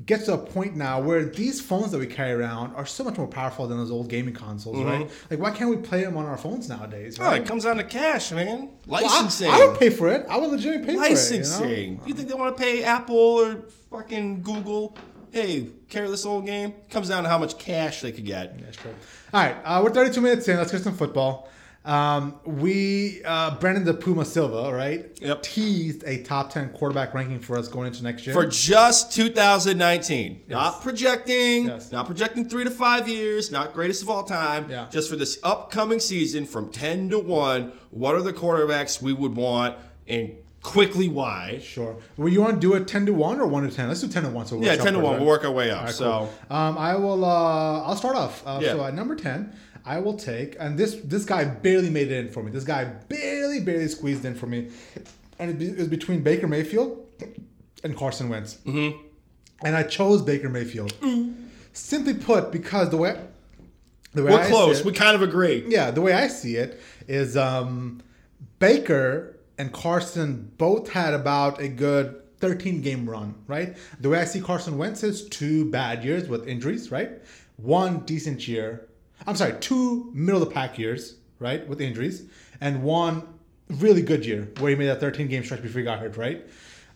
get to a point now where these phones that we carry around are so much more powerful than those old gaming consoles, right? Like, why can't we play them on our phones nowadays? Oh, it comes down to cash, man. Well, I- Licensing. I, would pay for it. I would legitimately pay Licensing. for it. You know? you, think they want to pay Apple or fucking Google? Hey, carry this old game. Comes down to how much cash they could get. That's true. All right, uh, we're 32 minutes in. Let's get some football. Um, we uh, Brandon the Puma Silva, right? Yep. Teased a top 10 quarterback ranking for us going into next year. For just 2019. Not projecting, Yes. not projecting three to five years, not greatest of all time. Yeah. Just for this upcoming season from 10 to 1, what are the quarterbacks we would want and quickly why? sure. Well, you want to do it 10 to 1 or 1 to 10? Let's do 10 to 1. So it Yeah, 10 to 1. first, We'll work our way up. Right, so, cool. um, I will. Uh, I'll start off. Uh, Yeah. So at number ten, I will take, and this this guy barely made it in for me. This guy barely, barely squeezed in for me, and it, was between Baker Mayfield and Carson Wentz. Mm-hmm. And I chose Baker Mayfield, simply put, because the way the way we're I close. it- We kind of agree. yeah, the way I see it is um, Baker and Carson both had about a good 13 game run, right? The way I see Carson Wentz is two bad years with injuries, right? One decent year. I'm sorry, two middle of the pack years, right, with injuries, and one really good year where he made that 13 game stretch before he got hurt, right?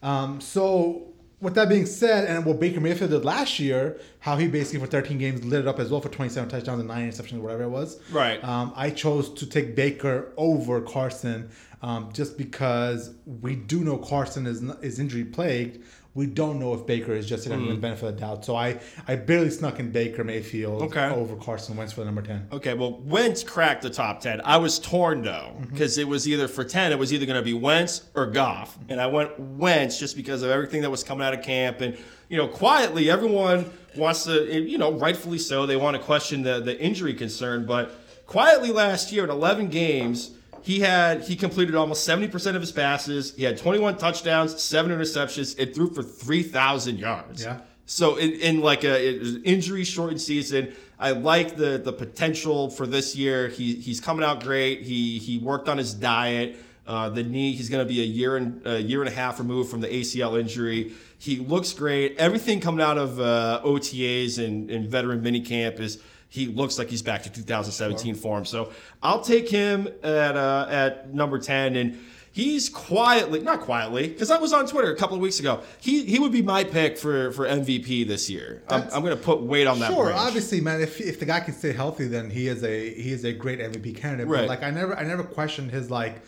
Um, so with that being said, and what Baker Mayfield did last year, how he basically for 13 games lit it up as well for 27 touchdowns and nine interceptions, whatever it was. Right. Um, I chose to take Baker over Carson Um, just because we do know Carson is is injury plagued, we don't know if Baker is just going hmm. to benefit of the doubt. So I I barely snuck in Baker Mayfield Okay. over Carson Wentz for the number ten. Okay, well, Wentz cracked the top 10. I was torn, though, mm-hmm. because it was either for 10, it was either going to be Wentz or Goff. Mm-hmm. And I went Wentz just because of everything that was coming out of camp. And, you know, quietly, everyone wants to, eh, you know, rightfully so, they want to question the, the injury concern. But quietly last year, in 11 games, he had he completed almost 70% of his passes. He had 21 touchdowns, seven interceptions, and threw for 3,000 yards. Yeah. So in, in like a injury shortened season, I like the the potential for this year. He he's coming out great. He he worked on his diet. Uh, the knee, he's going to be a year and a year and a half removed from the ACL injury. He looks great. Everything coming out of uh, OTAs and, and veteran minicamp is he looks like he's back to 2017 form. So I'll take him at uh, at number 10 and. He's quietly, not quietly, because I was on Twitter a couple of weeks ago. He he would be my pick for for MVP this year. I'm, I'm going to put weight on that. Sure, branch. obviously, man. If, if the guy can stay healthy, then he is a he is a great MVP candidate. But Right. like I never I never questioned his like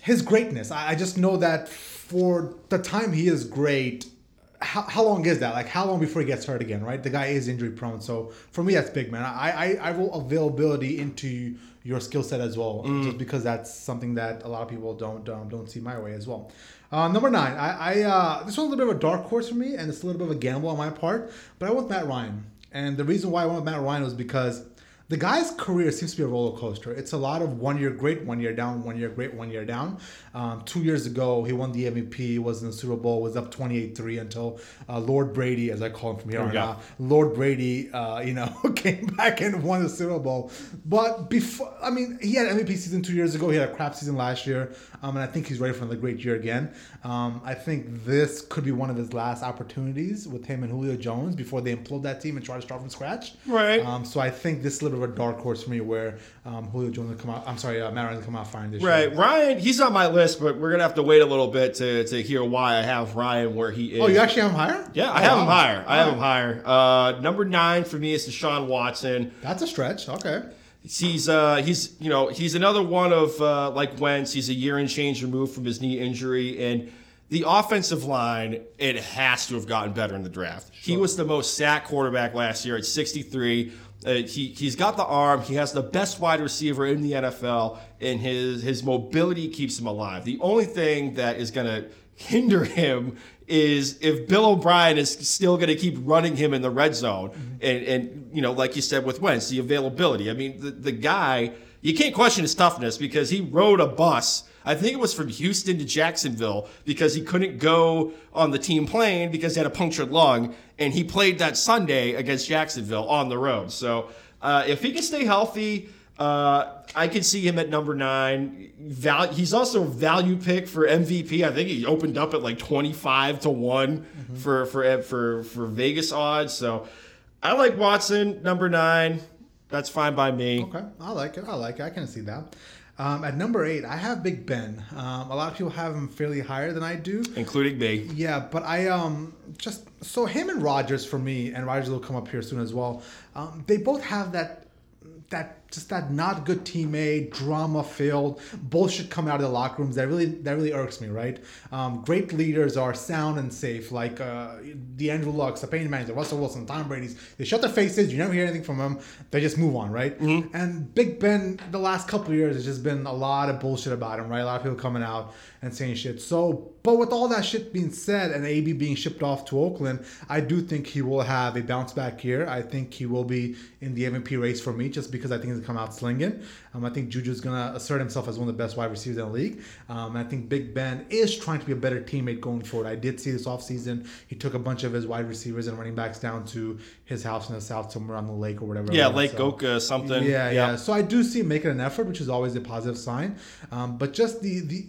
his greatness. I, I just know that for the time he is great. How, how long is that? Like how long before he gets hurt again? Right, the guy is injury prone. So for me, that's big, man. I I, I will availability into your skill set as well, just because that's something that a lot of people don't um, don't see my way as well. Uh, number nine, I, I uh, this one's a little bit of a dark horse for me, and it's a little bit of a gamble on my part. But I went with Matt Ryan, and the reason why I went with Matt Ryan was because the guy's career seems to be a roller coaster. It's a lot of one year great, one year down, one year great, one year down. Um, two years ago, he won the MVP, was in the Super Bowl, was up 28 3 until uh, Lord Brady, as I call him from here on out, Lord Brady, uh, you know, [LAUGHS] came back and won the Super Bowl. But before, I mean, he had MVP season two years ago. He had a crap season last year, um, and I think he's ready for another great year again. Um, I think this could be one of his last opportunities with him and Julio Jones before they implode that team and try to start from scratch. Right. Um, so I think this little of a dark horse for me, where um, Julio Jones will come out. I'm sorry, uh, Matt Ryan will come out firing this Right, year. Ryan. He's on my list, but we're gonna have to wait a little bit to, to hear why I have Ryan where he is. Oh, you actually have him higher? Yeah, I Oh, have him higher. I have him higher. Uh, number nine for me is Deshaun Watson. That's a stretch. Okay. He's uh, he's you know he's another one of uh, like Wentz. He's a year and change removed from his knee injury, and the offensive line it has to have gotten better in the draft. He was the most sacked quarterback last year at 63. Uh, he he's got the arm. He has the best wide receiver in the NFL, and his his mobility keeps him alive. The only thing that is going to hinder [LAUGHS] him is if Bill O'Brien is still going to keep running him in the red zone, and and you know, like you said with Wentz, the availability. I mean, the the guy you can't question his toughness because he rode a bus. I think it was from Houston to Jacksonville because he couldn't go on the team plane because he had a punctured lung, and he played that Sunday against Jacksonville on the road. So uh, if he can stay healthy. Uh, I can see him at number nine. Val- he's also a value pick for MVP. I think he opened up at like twenty five to one for for for for Vegas odds. So I like Watson number nine. That's fine by me. Okay, I like it. I like it. I can see that. Um, at number eight, I have Big Ben. Um, a lot of people have him fairly higher than I do. including me. Yeah, but I um just so him and Rodgers for me, and Rodgers will come up here soon as well. Um, they both have that that just that not good teammate, drama filled bullshit coming out of the locker rooms. That really that really irks me, right? Um, great leaders are sound and safe, like uh, the Andrew Lucks, the Mannings, the Russell Wilson, Tom Brady's. They shut their faces. You never hear anything from them. They just move on, right? And Big Ben, the last couple years, has just been a lot of bullshit about him, right? A lot of people coming out and saying shit. So, but with all that shit being said, and AB being shipped off to Oakland, I do think he will have a bounce back year. I think he will be in the MVP race for me, just because I think gonna come out slinging. Um, I think Juju's gonna assert himself as one of the best wide receivers in the league. Um, I think Big Ben is trying to be a better teammate going forward. I did see this offseason, he took a bunch of his wide receivers and running backs down to his house in the south, somewhere on the lake or whatever. Yeah. Lake So- Oka something. yeah, yeah. So I do see him making an effort, which is always a positive sign. Um, but just the the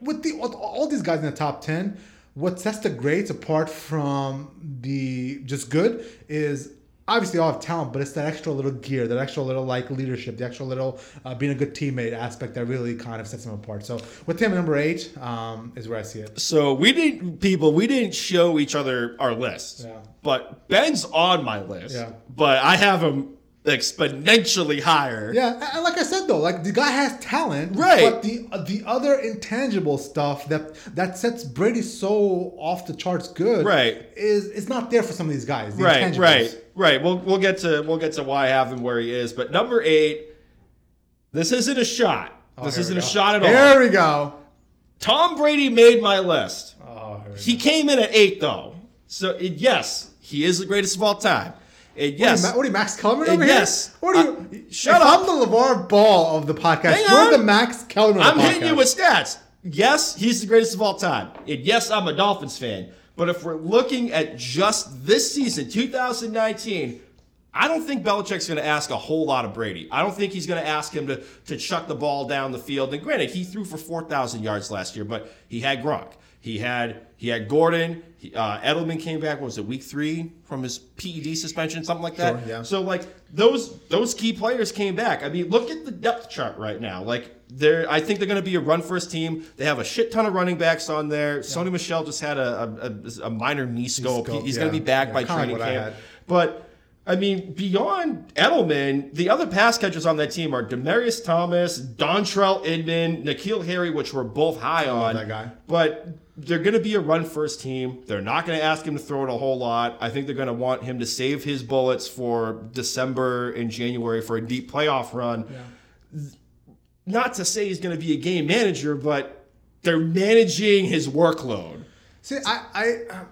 with the all these guys in the top ten, what sets the grades apart from the just good is obviously all have talent, but it's that extra little gear, that extra little like leadership, the extra little uh, being a good teammate aspect that really kind of sets them apart. So with him, number eight um, is where I see it. So we didn't, people, we didn't show each other our list. Yeah. But Ben's on my list. Yeah. But I have him exponentially higher. Yeah, and- like I said though, like the guy has talent, Right. But the uh, the other intangible stuff that that sets Brady so off the charts good, Right. is it's not there for some of these guys. the Right, right, right. We'll we'll get to we'll get to why I have him where he is. But number eight, this isn't a shot. Oh, this isn't a shot at all. Here we go. Tom Brady made my list. Oh, He came in at eight though. So it, yes, he is the greatest of all time. And go. yes, what are you, Max Kellerman And over yes. here? What are you? Uh, shut up. I'm the LeVar Ball of the podcast. Hang you're on. the Max Kellerman. Of I'm hitting you with stats. Yes, he's the greatest of all time. And yes, I'm a Dolphins fan. But if we're looking at just this season, 2019, I don't think Belichick's going to ask a whole lot of Brady. I don't think he's going to ask him to, to chuck the ball down the field. And granted, he threw for 4,000 yards last year, but he had Gronk. He had he had Gordon. He, uh, Edelman came back. What was it week three from his PED suspension, something like that? Sure, yeah. So like those those key players came back. I mean, look at the depth chart right now. Like they're I think they're going to be a run first team. They have a shit ton of running backs on there. Sony Michel just had a a, a, minor knee scope. He's yeah. going to be back Yeah, by training what I camp. had. But I mean, beyond Edelman, the other pass catchers on that team are Demaryius Thomas, Dontrelle Inman, N'Keal Harry, which we're both high on. that guy. But they're going to be a run first team. They're not going to ask him to throw it a whole lot. I think they're going to want him to save his bullets for December and January for a deep playoff run. Not to say he's going to be a game manager, but they're managing his workload. See, I, I, um,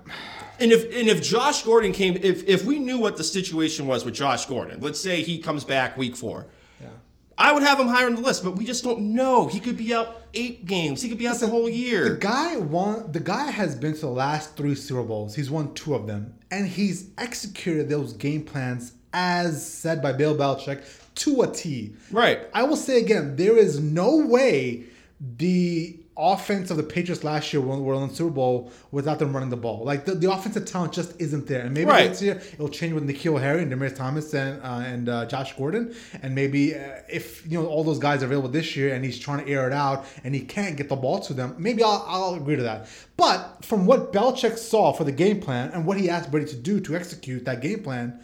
And if and if Josh Gordon came, if if we knew what the situation was with Josh Gordon, let's say he comes back week four, yeah. I would have him higher on the list. But we just don't know. He could be out eight games. He could be out the whole year. The guy won. The guy has been to the last three Super Bowls. He's won two of them, and he's executed those game plans as said by Bill Belichick to a T. Right. I will say again, there is no way the offense of the Patriots last year when we were in the Super Bowl without them running the ball. Like the, the offensive talent just isn't there. And maybe Right. next year it'll change with N'Keal Harry and Demaryius Thomas and uh, and uh, Josh Gordon. And maybe uh, if you know all those guys are available this year and he's trying to air it out and he can't get the ball to them, maybe I'll, I'll agree to that. But from what Belichick saw for the game plan and what he asked Brady to do to execute that game plan.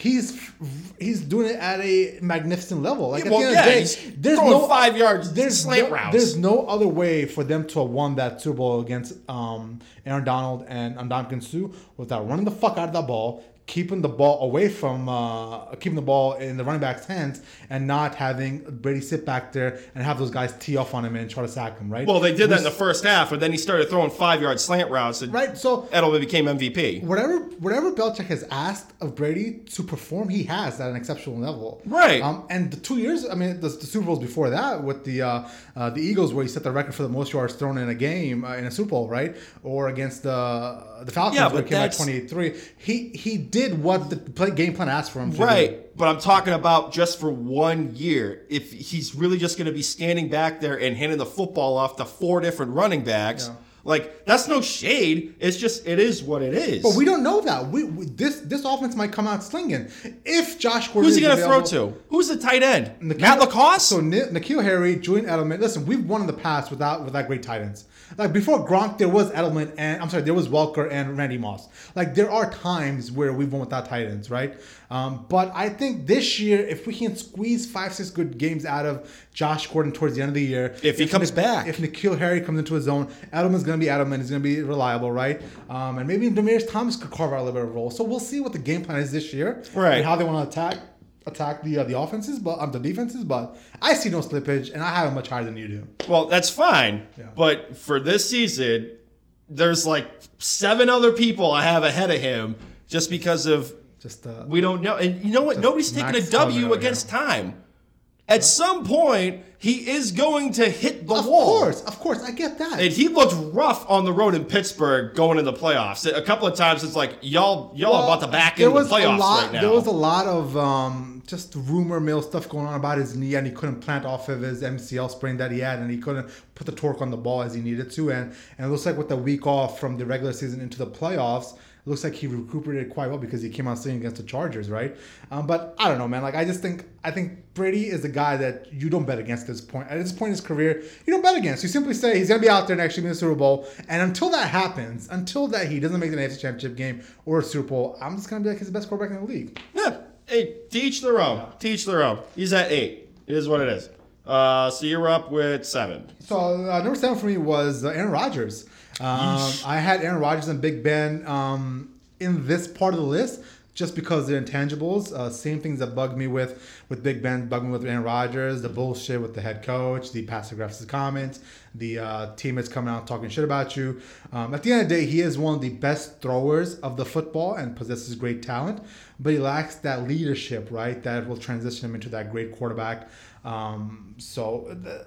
He's he's doing it at a magnificent level. Like Yeah, at well, the end yeah, of the day, there's no five yards there's slant no, routes. There's no other way for them to have won that Super Bowl against um, Aaron Donald and Ndamukong Suh without running the fuck out of that ball, keeping the ball away from, uh, keeping the ball in the running back's hands, and not having Brady sit back there and have those guys tee off on him and try to sack him. Right? Well, they did that in the first half, but then he started throwing five yard slant routes, and right. So Edelman became MVP. whatever whatever Belichick has asked of Brady to perform, he has at an exceptional level. Right. Um, and the two years, I mean, the, the Super Bowls before that with the uh, uh, the Eagles, where he set the record for the most yards thrown in a game uh, in a Super Bowl, right? Or against the the Falcons, Yeah, where he came twenty three. He he did what the play, game plan asked for him. to do. Right, but I'm talking about just for one year. If he's really just going to be standing back there and handing the football off to four different running backs, Yeah. Like that's no shade. It's just it is what it is. But we don't know that. We, we this this offense might come out slinging if Josh Gordon. Who's he going to throw to? Who's the tight end? N'Keal- Matt LaCosse. So Ni- N'Keal Harry, Julian Edelman. Listen, we've won in the past without without great tight ends. Like before Gronk, there was Edelman and I'm sorry, there was Welker and Randy Moss. Like there are times where we've won without tight ends, right? Um, but I think this year, if we can squeeze five, six good games out of Josh Gordon towards the end of the year, If he comes Nik- back. if N'Keal Harry comes into his zone, Edelman's going to be Edelman. He's going to be reliable, right? Um, and maybe Demaryius Thomas could carve out a little bit of a role. So we'll see what the game plan is this year, Right. And how they want to attack attack the uh, the offenses, but um, the defenses. But I see no slippage, and I have it much higher than you do. Well, that's fine. Yeah. But for this season, there's like seven other people I have ahead of him just because of Just uh, we don't know. And you know what? Nobody's taking a W Max Kellerman W over against time. At some point, he is going to hit the of wall. Of course, of course, I get that. And he looked rough on the road in Pittsburgh going into the playoffs. A couple of times, it's like y'all y'all are about to back into the playoffs lot, right now. There was a lot of um, just rumor mill stuff going on about his knee, and he couldn't plant off of his MCL sprain that he had, and he couldn't put the torque on the ball as he needed to. And and it looks like with the week off from the regular season into the playoffs, it looks like he recuperated quite well because he came out swinging against the Chargers, right? Um, but I don't know, man. Like I just think I think Brady is a guy that you don't bet against at this point. At this point in his career, you don't bet against. You simply say he's gonna be out there next year in the Super Bowl, and until that happens, until that he doesn't make the AFC Championship game or Super Bowl, I'm just gonna be like he's the best quarterback in the league. yeah. Hey, teach their own. Teach their own. He's at eight. It is what it is. Uh, so you're up with seven. So uh, number seven for me was uh, Aaron Rodgers. Um, I had Aaron Rodgers and Big Ben um, in this part of the list just because they're intangibles. Uh, same things that bug me with with Big Ben, bug me with Aaron Rodgers, the bullshit with the head coach, the passive comments, the uh, teammates coming out talking shit about you. Um, at the end of the day, he is one of the best throwers of the football and possesses great talent, but he lacks that leadership, right? That will transition him into that great quarterback. Um, so, the,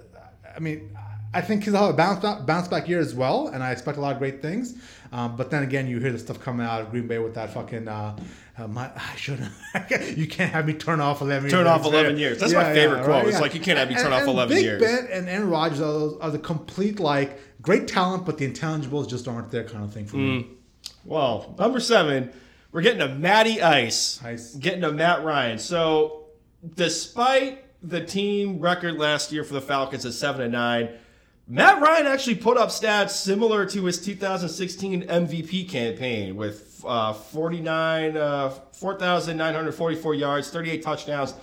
I mean. I think he'll have a bounce back, bounce back year as well, and I expect a lot of great things. Um, but then again, you hear the stuff coming out of Green Bay with that fucking. Uh, uh, my, [LAUGHS] I shouldn't. [LAUGHS] you can't have me turn off eleven. Turn years. off 11 years. That's my favorite quote. It's yeah. like, you can't have me turn And- off and 11 Big years. Ben and Aaron Rodgers are, are the complete like great talent, but the intangibles just aren't there kind of thing for Mm. me. Well, number seven, we're getting a Matty Ice. Ice. Getting a Matt Ryan. So, despite the team record last year for the Falcons at seven and nine, Matt Ryan actually put up stats similar to his 2016 MVP campaign with uh, 49, uh, 4,944 yards, 38 touchdowns,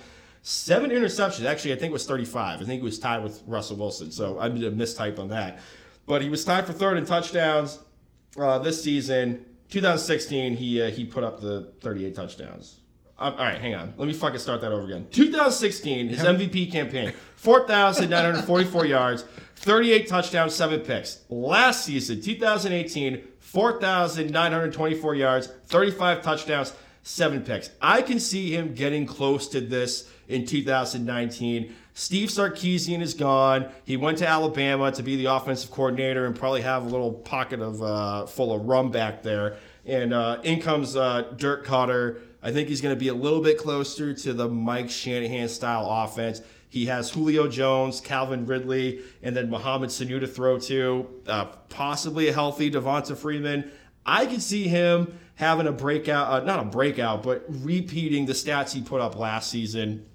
seven interceptions. Actually, I think it was 35. I think he was tied with Russell Wilson. So I did a mistype on that. But he was tied for third in touchdowns uh, this season. 2016, he uh, he put up the 38 touchdowns. Um, all right, hang on. Let me fucking start that over again. 2016, his MVP campaign, 4,944 [LAUGHS] yards, 38 touchdowns, seven picks. Last season, 2018, 4,924 yards, 35 touchdowns, seven picks. I can see him getting close to this in 2019. Steve Sarkisian is gone. He went to Alabama to be the offensive coordinator and probably have a little pocket of uh, full of rum back there. And uh, in comes uh, Dirk Koetter. I think he's going to be a little bit closer to the Mike Shanahan style offense. He has Julio Jones, Calvin Ridley, and then Mohamed Sanu to throw to. Uh, possibly a healthy Devonta Freeman. I could see him having a breakout, uh, not a breakout, but repeating the stats he put up last season.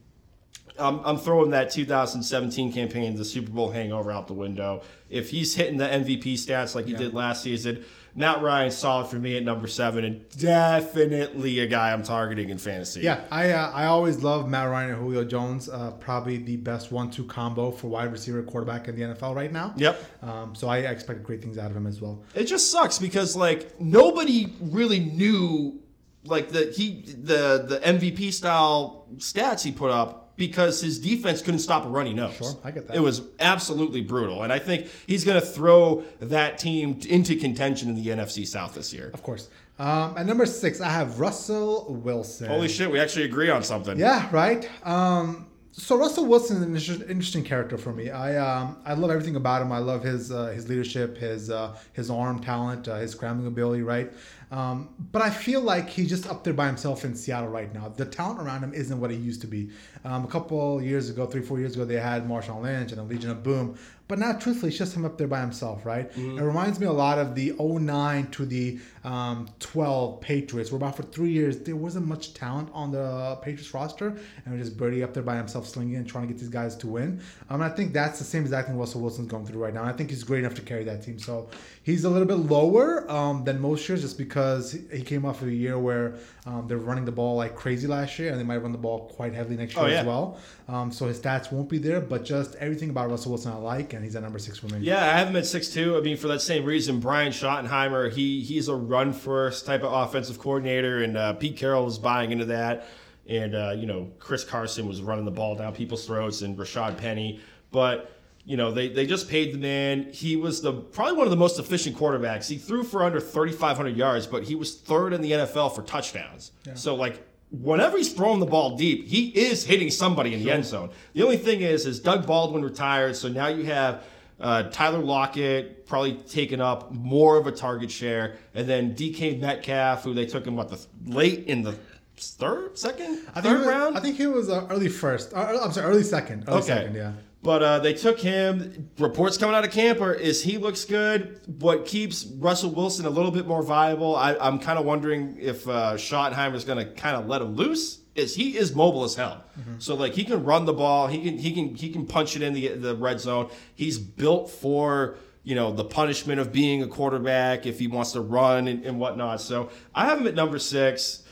I'm, I'm throwing that 2017 campaign, the Super Bowl hangover, out the window. If he's hitting the MVP stats like he did last season, Matt Ryan's solid for me at number seven, and definitely a guy I'm targeting in fantasy. Yeah, I uh, I always love Matt Ryan and Julio Jones. Uh, probably the best one-two combo for wide receiver quarterback in the NFL right now. Yep. Um, so I expect great things out of him as well. It just sucks because like nobody really knew like the he the the MVP style stats he put up because his defense couldn't stop a runny nose. Sure, I get that. It was absolutely brutal, and I think he's going to throw that team into contention in the NFC South this year. Of course. Um, at number six, I have Russell Wilson. Holy shit, we actually agree on something. Yeah, right. Um, so Russell Wilson is an inter- interesting character for me. I um, I love everything about him. I love his uh, his leadership, his uh, his arm talent, uh, his scrambling ability. Right. Um, but I feel like he's just up there by himself in Seattle right now. The talent around him isn't what it used to be. Um, a couple years ago, three four years ago, they had Marshawn Lynch and the Legion of Boom. But now, truthfully, it's just him up there by himself, right? It reminds me a lot of the 09 to the um, 12 Patriots, where about for three years, there wasn't much talent on the Patriots roster, and we're just Birdie up there by himself slinging and trying to get these guys to win. Um, and I think that's the same exact thing Russell Wilson's going through right now. I think he's great enough to carry that team. So he's a little bit lower um, than most years just because he came off of a year where um, they're running the ball like crazy last year, and they might run the ball quite heavily next year Oh, yeah. as well. Um, so his stats won't be there, but just everything about Russell Wilson I like, and he's at number six for me. Yeah, I have him at six two. I mean, for that same reason, Brian Schottenheimer, he he's a run first type of offensive coordinator, and uh, Pete Carroll was buying into that. And uh, you know, Chris Carson was running the ball down people's throats, and Rashad Penny. But you know, they they just paid the man. He was the probably one of the most efficient quarterbacks. He threw for under thirty five hundred yards, but he was third in the NFL for touchdowns. So like. Whenever he's throwing the ball deep, he is hitting somebody in the end zone. The only thing is, is Doug Baldwin retired, so now you have uh, Tyler Lockett probably taking up more of a target share, and then DK Metcalf, who they took him what the late in the third, second, I think third was, round. I think he was uh, early first. Uh, I'm sorry, early second. Early Okay. second, yeah. But uh, they took him. Reports coming out of camper is he looks good. What keeps Russell Wilson a little bit more viable? I, I'm kind of wondering if uh, is going to kind of let him loose. Is he is mobile as hell? So like he can run the ball. He can he can he can punch it in the the red zone. He's built for you know the punishment of being a quarterback if he wants to run and, and whatnot. So I have him at number six.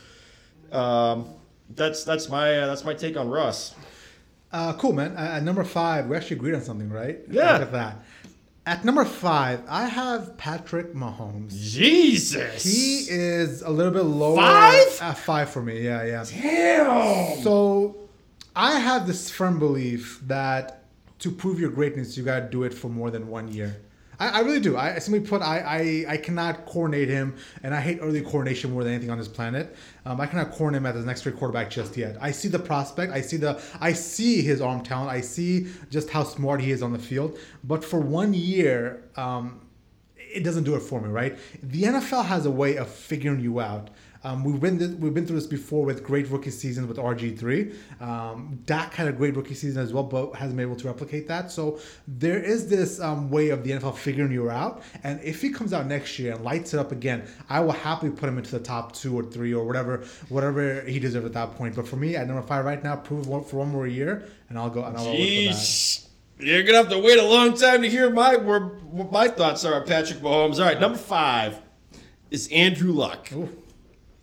Um, that's that's my uh, that's my take on Russ. Uh, cool, man. Uh, at number five, we actually agreed on something, right? Yeah. Look at that. At number five, I have Patrick Mahomes. Jesus. He is a little bit lower. Five? At five for me, yeah, yeah. Damn. So I have this firm belief that to prove your greatness, you got to do it for more than one year. I, I really do. I simply put, I, I I cannot coordinate him, and I hate early coordination more than anything on this planet. Um, I cannot coordinate him as the next great quarterback just yet. I see the prospect. I see the I see his arm talent. I see just how smart he is on the field. But for one year, um, it doesn't do it for me, right? The NFL has a way of figuring you out. Um, we've been this, we've been through this before with great rookie seasons with RG three. Um, Dak had a great rookie season as well, but hasn't been able to replicate that. So there is this um, way of the NFL figuring you out. And if he comes out next year and lights it up again, I will happily put him into the top two or three or whatever whatever he deserves at that point. But for me, at number five right now, prove one, for one more year, and I'll go and I'll roll with that. Jeez. You're gonna have to wait a long time to hear my where, what my thoughts are on Patrick Mahomes. All right, number five is Andrew Luck. Ooh.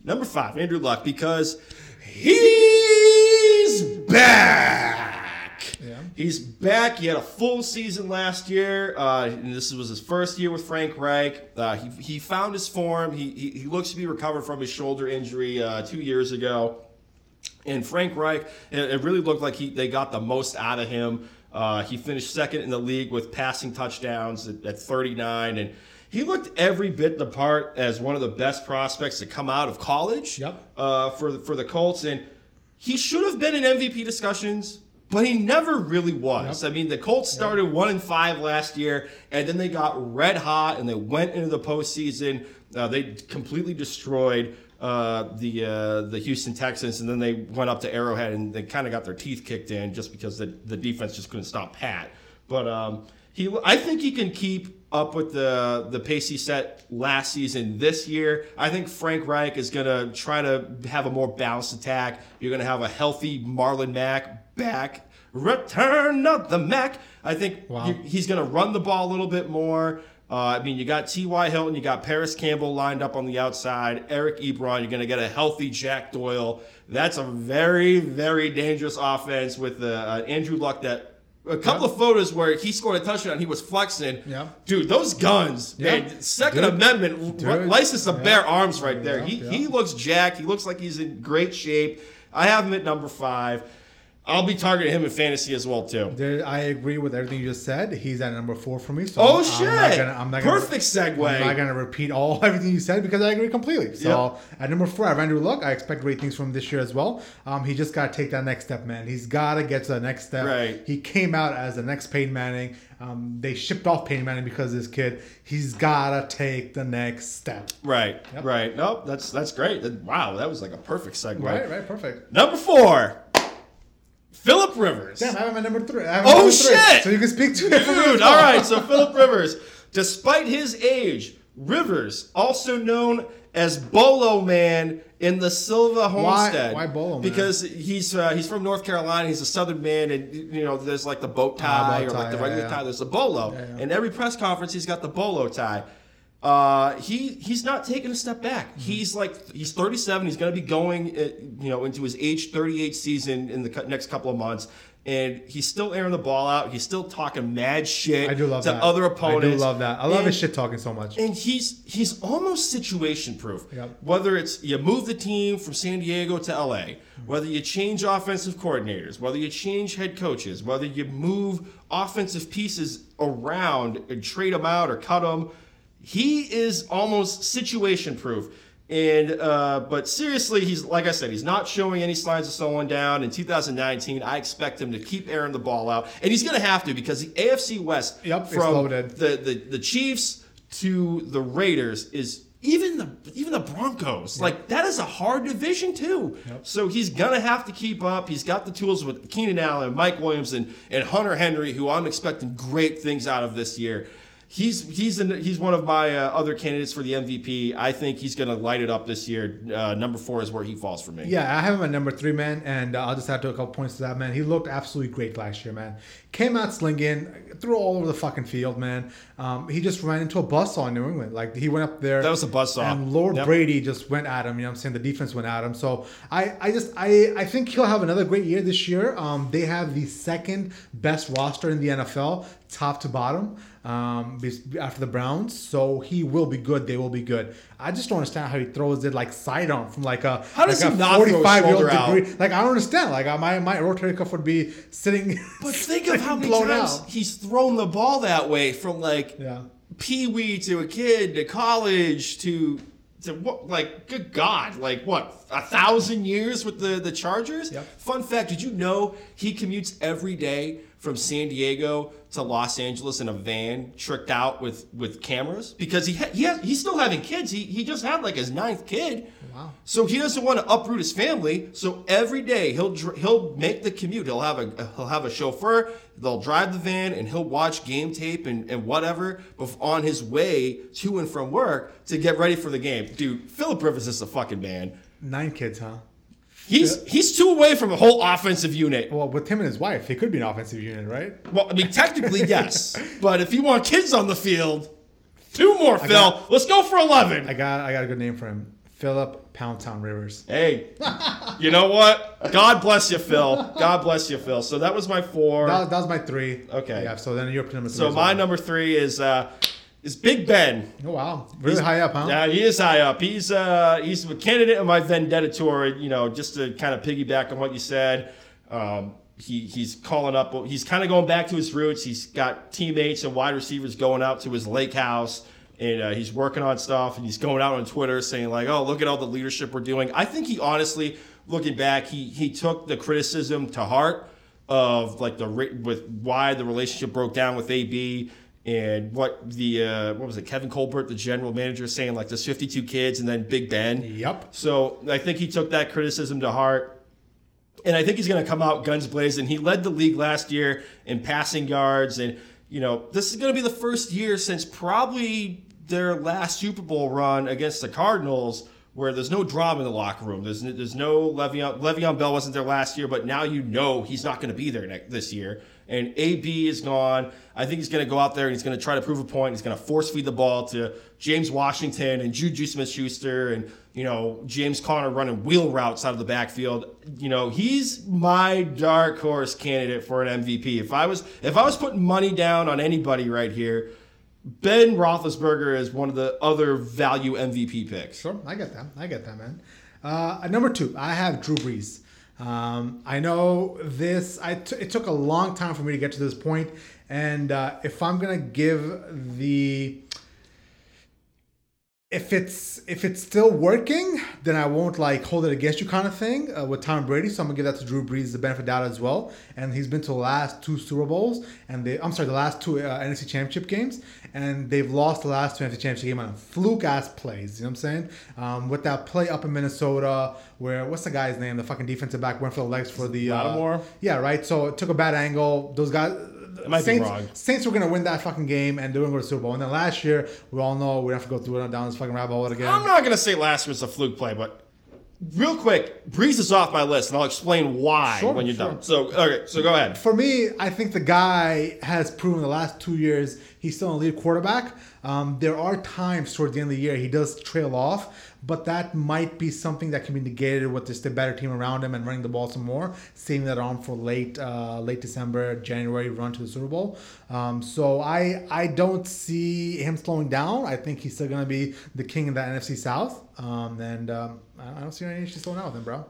Number five, Andrew Luck, because he's back. Yeah. He's back. He had a full season last year, uh, and this was his first year with Frank Reich. Uh, he, he found his form. He, he, he looks to be recovered from his shoulder injury uh, two years ago. And Frank Reich, it, it really looked like he they got the most out of him. Uh, he finished second in the league with passing touchdowns at, at 39, and he looked every bit the part as one of the best prospects to come out of college Yep. uh, for the, for the Colts. And he should have been in MVP discussions, but he never really was. I mean, the Colts started one and five last year, and then they got red hot and they went into the postseason. Uh, they completely destroyed uh, the uh, the Houston Texans, and then they went up to Arrowhead and they kind of got their teeth kicked in just because the, the defense just couldn't stop Pat. But um, he, I think he can keep up with the the pace he set last season this year. I think Frank Reich is going to try to have a more balanced attack. You're going to have a healthy Marlon Mack back. Return of the Mac. I think Wow. you- he's going to run the ball a little bit more. Uh, I mean, you got T.Y. Hilton, you got Parris Campbell lined up on the outside, Eric Ebron. You're going to get a healthy Jack Doyle. That's a very, very dangerous offense with uh, uh, Andrew Luck. That a couple of photos where he scored a touchdown, he was flexing. Yeah. Dude, those guns, Yeah. man. Second Dude. Amendment, Dude. license to Yeah. bear arms right there. Yeah, he, yeah. he looks jacked. He looks like he's in great shape. I have him at number five. I'll be targeting him in fantasy as well too. There, I agree with everything you just said. He's at number four for me. So Oh I'm shit! not gonna- I'm not gonna- Perfect segue. I'm not gonna repeat all [LAUGHS] everything you said because I agree completely. So at number four, I have Andrew Luck. I expect great things from him this year as well. Um, he just got to take that next step, man. He's got to get to the next step. Right. He came out as the next Peyton Manning. Um, they shipped off Peyton Manning because of this kid. He's got to take the next step. Right, Yep. right. Nope, that's that's great. Wow, that was like a perfect segue. Right, right, perfect. Number four, Philip Rivers. Damn, I have him at number three. I have him Oh, number three. shit! So you can speak to it me Dude, all right. So Philip Rivers, despite his age, Rivers, also known as Bolo Man in the Silva Homestead. why Bolo Man? Because he's uh, he's from North Carolina. He's a Southern man, and you know there's like the boat tie Ah, or like the regular yeah. tie. There's the bolo. Yeah, yeah. In every press conference, he's got the bolo tie. Uh, he he's not taking a step back. Mm-hmm. He's like he's 37. He's going to be going, uh, you know, into his age 38 season in the next couple of months, and he's still airing the ball out. He's still talking mad shit I do love to that. other opponents. I do love that. I love And- his shit talking so much. and he's he's almost situation proof. Yep. Whether it's you move the team from San Diego to LA, whether you change offensive coordinators, whether you change head coaches, whether you move offensive pieces around and trade them out or cut them, he is almost situation proof. And uh, but seriously, he's like I said, he's not showing any signs of slowing down. In 2019, I expect him to keep airing the ball out, and he's going to have to because the AFC West Yep, from the, the the Chiefs to the Raiders is even the even the Broncos. Like that is a hard division too. So he's gonna have to keep up. He's got the tools with Keenan Allen, Mike Williams, and, and Hunter Henry, who I'm expecting great things out of this year. He's he's an, he's one of my uh, other candidates for the MVP. I think he's going to light it up this year. Uh, number four is where he falls for me. Yeah, I have him at number three, man, and uh, I'll just add to a couple points to that, man. He looked absolutely great last year, man. Came out slinging, threw all over the fucking field, man. Um, he just ran into a buzzsaw in New England. Like he went up there. That was a buzzsaw. And Lord Yep. Brady just went at him. You know what I'm saying? The defense went at him. So I, I just I, I think he'll have another great year this year. Um, they have the second best roster in the NFL, top to bottom, um, after the Browns. So he will be good. They will be good. I just don't understand how he throws it like sidearm from like a How does like he a not throw his shoulder out? degree. Like I don't understand. Like uh, my my rotator cuff would be sitting. [LAUGHS] But think of how many blown times out. he's thrown the ball that way from like Yeah. pee wee to a kid to college to to what like good god like what a thousand years with the the Chargers. Yep. Fun fact: Did you know he commutes every day from San Diego to Los Angeles in a van, tricked out with with cameras because he ha- he has, he's still having kids. He he just had like his ninth kid. Wow. So he doesn't want to uproot his family. So every day he'll he'll make the commute. He'll have a he'll have a chauffeur. They'll drive the van and he'll watch game tape and, and whatever on his way to and from work to get ready for the game. Dude, Philip Rivers is a fucking man. Nine kids, huh? He's he's two away from a whole offensive unit. Well, with him and his wife, he could be an offensive unit, right? Well, I mean, technically [LAUGHS] yes, but if you want kids on the field, two more, Phil. got- Let's go for eleven. I got I got a good name for him. Philip Pound Town Rivers. Hey, you know what? God bless you, Phil. God bless you, Phil. So that was my four. That, that was my three. Okay. Yeah. So then to number three. so my well. number three is uh, is Big Ben. Oh wow, really high up, huh? Yeah, he is high up. He's uh, he's a candidate on my vendetta tour. You know, just to kind of piggyback on what you said. Um, he he's calling up. He's kind of going back to his roots. He's got teammates and wide receivers going out to his lake house. And uh, he's working on stuff, and he's going out on Twitter saying like, "Oh, look at all the leadership we're doing." I think he honestly, looking back, he he took the criticism to heart of like the with why the relationship broke down with AB and what the uh, what was it Kevin Colbert the general manager saying like there's 52 kids and then Big Ben. Yep. So I think he took that criticism to heart. And I think he's going to come out guns blazing. He led the league last year in passing yards. And, you know, this is going to be the first year since probably their last Super Bowl run against the Cardinals where there's no drama in the locker room. There's, there's no Le'Veon, Le'Veon Bell wasn't there last year, but now you know he's not going to be there next, this year. And AB is gone. I think he's going to go out there and he's going to try to prove a point. He's going to force feed the ball to James Washington and Juju Smith-Schuster and you know James Conner running wheel routes out of the backfield. You know he's my dark horse candidate for an MVP. If I was if I was putting money down on anybody right here, Ben Roethlisberger is one of the other value MVP picks. Sure, I get that. I get that, man. Uh, number two, I have Drew Brees. Um, I know this. I t- it took a long time for me to get to this point, and uh, if I'm gonna give the if it's if it's still working, then I won't like hold it against you kind of thing uh, with Tom Brady. So I'm gonna give that to Drew Brees the benefit of doubt as well. And he's been to the last two Super Bowls, and they I'm sorry, the last two uh, NFC Championship games, and they've lost the last two NFC Championship games on fluke ass plays. You know what I'm saying? Um, with that play up in Minnesota, where what's the guy's name? The fucking defensive back went for the legs for the uh? Yeah, right. So it took a bad angle. Those guys. Might be Saints, wrong. Saints were gonna win that fucking game and they were gonna go to the Super Bowl. And then last year, we all know we have to go through it down this fucking rabbit hole again. I'm not gonna say last year was a fluke play, but real quick, Brees is off my list, and I'll explain why Sure, when you're sure. done. So okay, so go ahead. For me, I think the guy has proven the last two years he's still a lead quarterback. Um, there are times towards the end of the year he does trail off, but that might be something that can be negated with just a better team around him and running the ball some more, saving that on for late uh, late December, January run to the Super Bowl. Um, so I I don't see him slowing down. I think he's still going to be the king of the NFC South, um, and um, I don't see any issue slowing down with him, bro.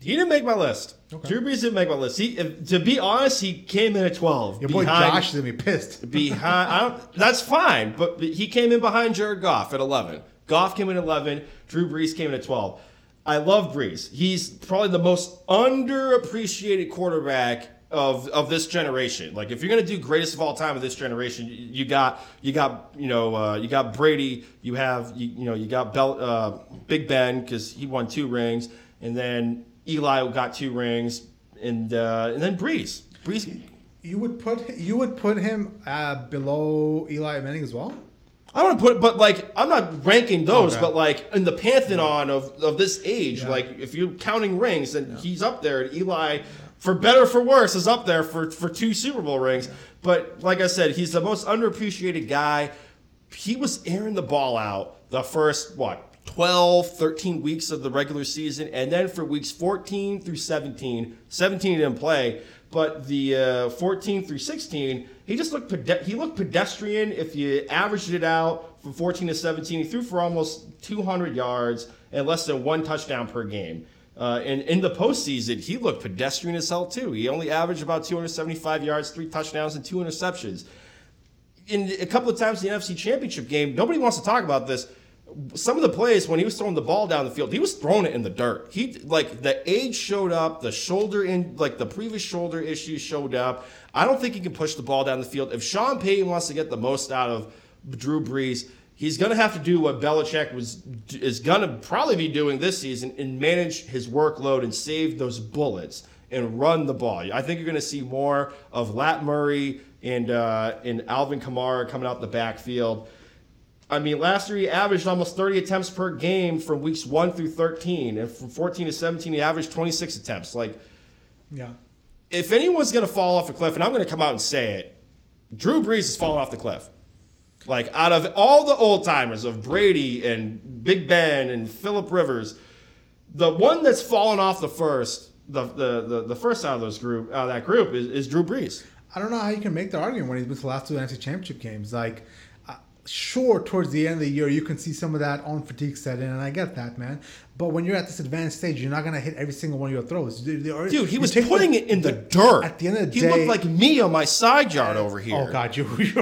He didn't make my list. Okay. Drew Brees didn't make my list. He, if, to be honest, he came in at 12. Your boy Josh is going to be pissed. behind. I don't. That's fine, but he came in behind Jared Goff at 11. Goff came in at 11. Drew Brees came in at 12. I love Brees. He's probably the most underappreciated quarterback of of this generation. Like if you're gonna do greatest of all time of this generation, you, you got you got you know uh, you got Brady. You have you, you know you got Bel, uh, Big Ben because he won two rings, and then Eli got two rings, and uh, and then Brees. Brees. You would put you would put him uh, below Eli Manning as well. I want to put, but like I'm not ranking those, Okay. but like in the pantheon of of this age, Yeah. like if you're counting rings, then he's up there. And Eli, for better or for worse, is up there for for two Super Bowl rings. But like I said, he's the most underappreciated guy. He was airing the ball out the first what 12, 13 weeks of the regular season, and then for weeks 14 through 17, 17 he didn't play, but the uh, 14 through 16, he just looked pede- he looked pedestrian. If you averaged it out from 14 to 17, he threw for almost 200 yards and less than one touchdown per game. Uh, and in the postseason, he looked pedestrian as hell too. He only averaged about 275 yards, three touchdowns, and two interceptions in a couple of times in the NFC Championship game, nobody wants to talk about this. Some of the plays when he was throwing the ball down the field, he was throwing it in the dirt. He like the age showed up, the shoulder in like the previous shoulder issues showed up. I don't think he can push the ball down the field. If Sean Payton wants to get the most out of Drew Brees, he's going to have to do what Belichick was is going to probably be doing this season and manage his workload and save those bullets and run the ball. I think you're going to see more of Lat Murray and uh, and Alvin Kamara coming out the backfield. I mean, last year he averaged almost 30 attempts per game from weeks one through 13, and from 14 to 17 he averaged 26 attempts. Like, Yeah. if anyone's going to fall off a cliff, and I'm going to come out and say it, Drew Brees is falling off the cliff. Like out of all the old timers of Brady and Big Ben and Philip Rivers, the one that's fallen off the first, the the the, the first out of those group out of that group is, is Drew Brees. I don't know how you can make the argument when he's been to the last two NFC Championship games. Like, sure, towards the end of the year, you can see some of that on fatigue set in, and I get that, man. But when you're at this advanced stage, you're not gonna hit every single one of your throws. Dude, Dude, he was putting it in the dirt. At the end of the he day, he looked like me on my side yard over here. Oh God, you. [LAUGHS]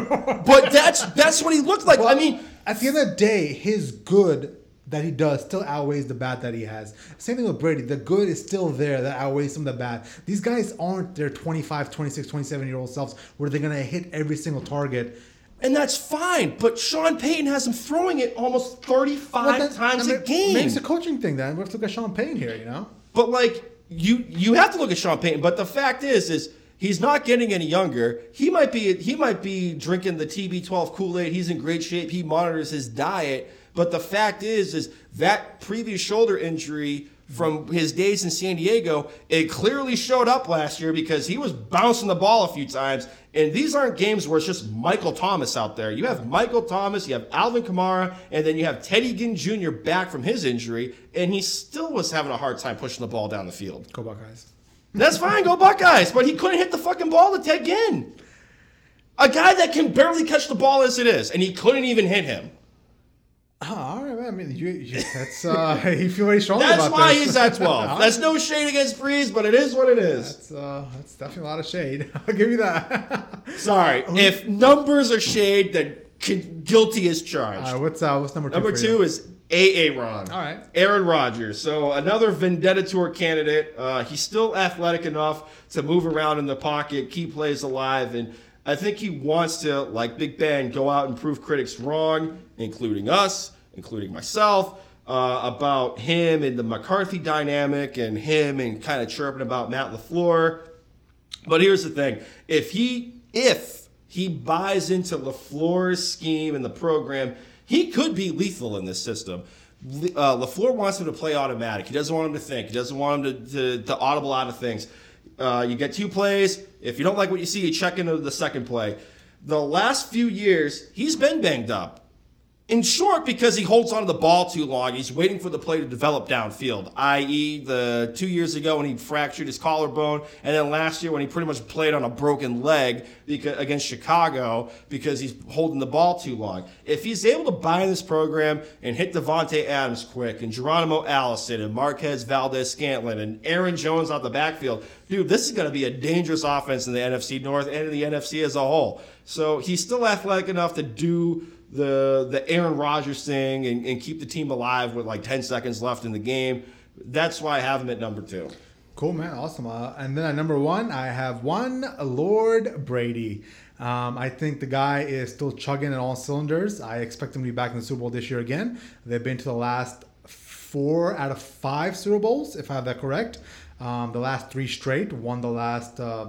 But that's that's what he looked like. I mean, at the end of the day, his good that he does still outweighs the bad that he has. Same thing with Brady. The good is still there that outweighs some of the bad. These guys aren't their 25, 26, 27 year old selves where they're going to hit every single target. And that's fine. But Sean Payton has him throwing it almost 35 Well, times I a mean, game. Maybe it's a coaching thing then. We have to look at Sean Payne here, you know? But like you you have to look at Sean Payton. But the fact is is he's not getting any younger. He might be he might be drinking the TB12 Kool-Aid. He's in great shape. He monitors his diet. But the fact is is that previous shoulder injury from his days in San Diego, it clearly showed up last year because he was bouncing the ball a few times. And these aren't games where it's just Michael Thomas out there. You have Michael Thomas, you have Alvin Kamara, and then you have Teddy Ginn Jr. back from his injury, and he still was having a hard time pushing the ball down the field. Go Buckeyes. That's fine, go Buckeyes, but he couldn't hit the fucking ball to Ted Ginn. A guy that can barely catch the ball as it is, and he couldn't even hit him. Oh, all right, mean, you, you, that's, uh, [LAUGHS] you feel very strongly That's about why this. he's at 12. [LAUGHS] That's no shade against Brees, but it is what it is. That's, uh, that's definitely a lot of shade. [LAUGHS] I'll give you that. Sorry, if numbers are shade, then guilty is charged. uh, what's, uh, what's number two? Number two you? is AA Ron. All right. Aaron Rodgers. So another Vendetta Tour candidate. Uh, he's still athletic enough to move around in the pocket, keep plays alive, and I think he wants to, like Big Ben, go out and prove critics wrong, including us, including myself, uh, about him and the McCarthy dynamic, and him and kind of chirping about Matt LaFleur. But here's the thing: if he if he buys into LaFleur's scheme and the program, he could be lethal in this system. Uh, Lafleur wants him to play automatic. He doesn't want him to think. He doesn't want him to, to, to audible out of things. Uh, you get two plays. If you don't like what you see, you check into the second play. The last few years, he's been banged up. In short, because he holds onto the ball too long, he's waiting for the play to develop downfield, i.e., the two years ago when he fractured his collarbone, and then last year when he pretty much played on a broken leg against Chicago because he's holding the ball too long. If he's able to buy this program and hit Davante Adams quick, and Geronimo Allison, and Marquez Valdes-Scantling, and Aaron Jones out the backfield, dude, this is going to be a dangerous offense in the NFC North and in the NFC as a whole. So he's still athletic enough to do the the Aaron Rodgers thing and, and keep the team alive with like 10 seconds left in the game. That's why I have him at number two. Cool, man. Awesome. Uh, and then at number one, I have one Lord Brady. Um, I think the guy is still chugging in all cylinders. I expect him to be back in the Super Bowl this year again. They've been to the last four out of five Super Bowls, if I have that correct. Um, the last three straight, won the last uh,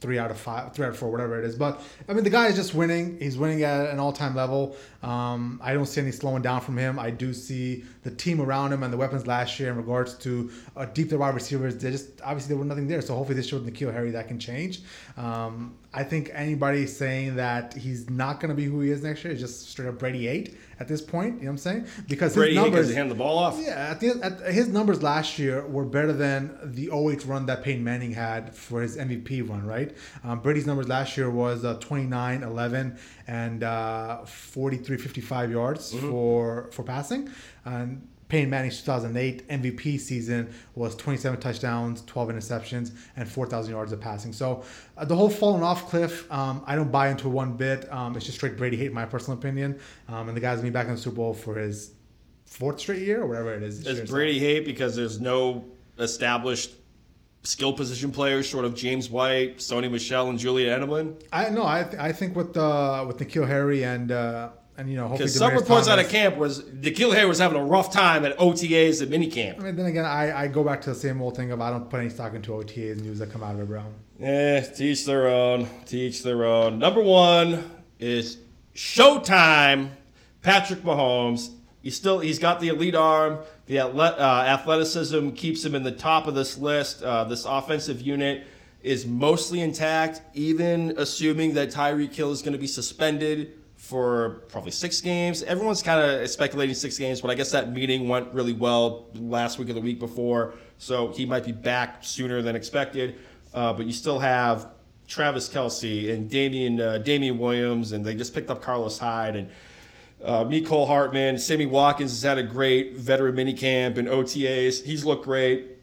three out of five, three out of four, whatever it is. But I mean, the guy is just winning. He's winning at an all-time level. Um, I don't see any slowing down from him. I do see the team around him and the weapons last year in regards to uh, deep the wide receivers. They just obviously there was nothing there. So hopefully this showed N'Keal Harry that can change. Um, I think anybody saying that he's not going to be who he is next year is just straight up Brady eight at this point. You know what I'm saying? Because Brady his numbers, hand the ball off. yeah, at the, at, his numbers last year were better than the 08 run that Peyton Manning had for his MVP run, right? Um, Brady's numbers last year was uh, 29, 11, and uh, 43, 55 yards for for passing. And Peyton Manning's 2008 MVP season was 27 touchdowns, 12 interceptions, and 4,000 yards of passing. So uh, the whole falling off cliff, um, I don't buy into one bit. Um, it's just straight Brady hate, in my personal opinion. Um, and the guy's gonna be back in the Super Bowl for his fourth straight year or whatever it is. It's year. Does So- Brady hate because there's no established skill position players short of James White, Sony Michel, and Julian Edelman? I no, I th- I think with uh, with N'Keal Harry and uh, and you know hopefully Because some reports out of camp was N'Keal Harry was having a rough time at OTAs and minicamp. I mean, then again, I, I go back to the same old thing of I don't put any stock into OTAs news that come out of it, bro. Eh, teach their own. Teach their own. Number one is Showtime. Patrick Mahomes. He's still he's got the elite arm. The uh, athleticism keeps him in the top of this list. Uh, this offensive unit is mostly intact, even assuming that Tyreek Hill is going to be suspended for probably six games. Everyone's kind of speculating six games, but I guess that meeting went really well last week or the week before, so he might be back sooner than expected. Uh, but you still have Travis Kelce and Damian uh, Damien Williams, and they just picked up Carlos Hyde and uh, Mecole Hardman. Sammy Watkins has had a great veteran minicamp and OTAs. He's looked great.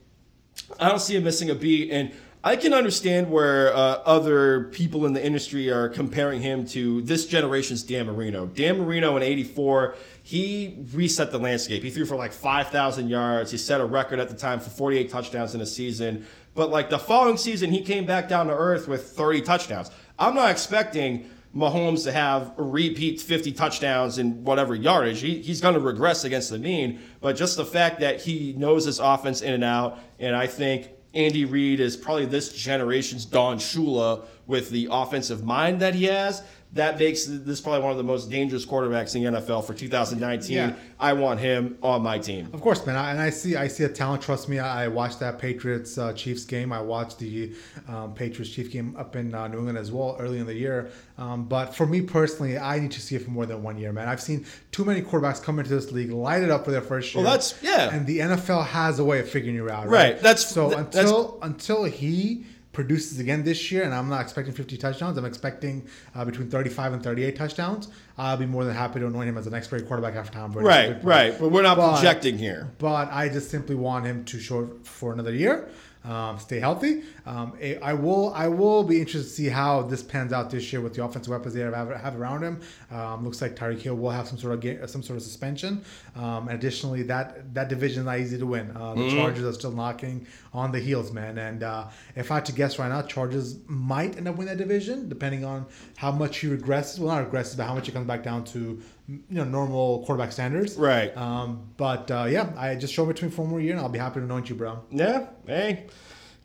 I don't see him missing a beat, and I can understand where uh, other people in the industry are comparing him to this generation's Dan Marino. Dan Marino in '84, he reset the landscape. He threw for like 5,000 yards. He set a record at the time for 48 touchdowns in a season. But like the following season, he came back down to earth with 30 touchdowns. I'm not expecting Mahomes to have repeat 50 touchdowns in whatever yardage. He, he's going to regress against the mean, but just the fact that he knows his offense in and out, and I think Andy Reid is probably this generation's Don Shula with the offensive mind that he has. That makes this probably one of the most dangerous quarterbacks in the NFL for 2019. Yeah. I want him on my team. Of course, man. I, and I see, I see a talent. Trust me. I, I watched that Patriots uh, Chiefs game. I watched the um, Patriots Chiefs game up in uh, New England as well early in the year. Um, but for me personally, I need to see it for more than one year, man. I've seen too many quarterbacks come into this league, light it up for their first year. Well, that's- yeah. And the NFL has a way of figuring you out, Right, right? that's- so th- until until he produces again this year, and I'm not expecting 50 touchdowns. I'm expecting uh, between 35 and 38 touchdowns. I'll be more than happy to anoint him as the next great quarterback after Tom Brady. Right, right. But we're not But- projecting here. but I just simply want him to show for another year, um, stay healthy. Um, I- will I will be interested to see how this pans out this year with the offensive weapons they have, have around him. Um, looks like Tyreek Hill will have some sort of ga- some sort of suspension. Um, additionally, that that division is not easy to win. Uh, the Chargers are still knocking on the heels, man. And uh, if I had to guess right now, Chargers might end up winning that division, depending on how much he regresses. Well, not regresses, but how much he comes back down to you know normal quarterback standards. Right. Um, but uh, yeah, I just show between four more year, and I'll be happy to anoint you, bro. Yeah, hey,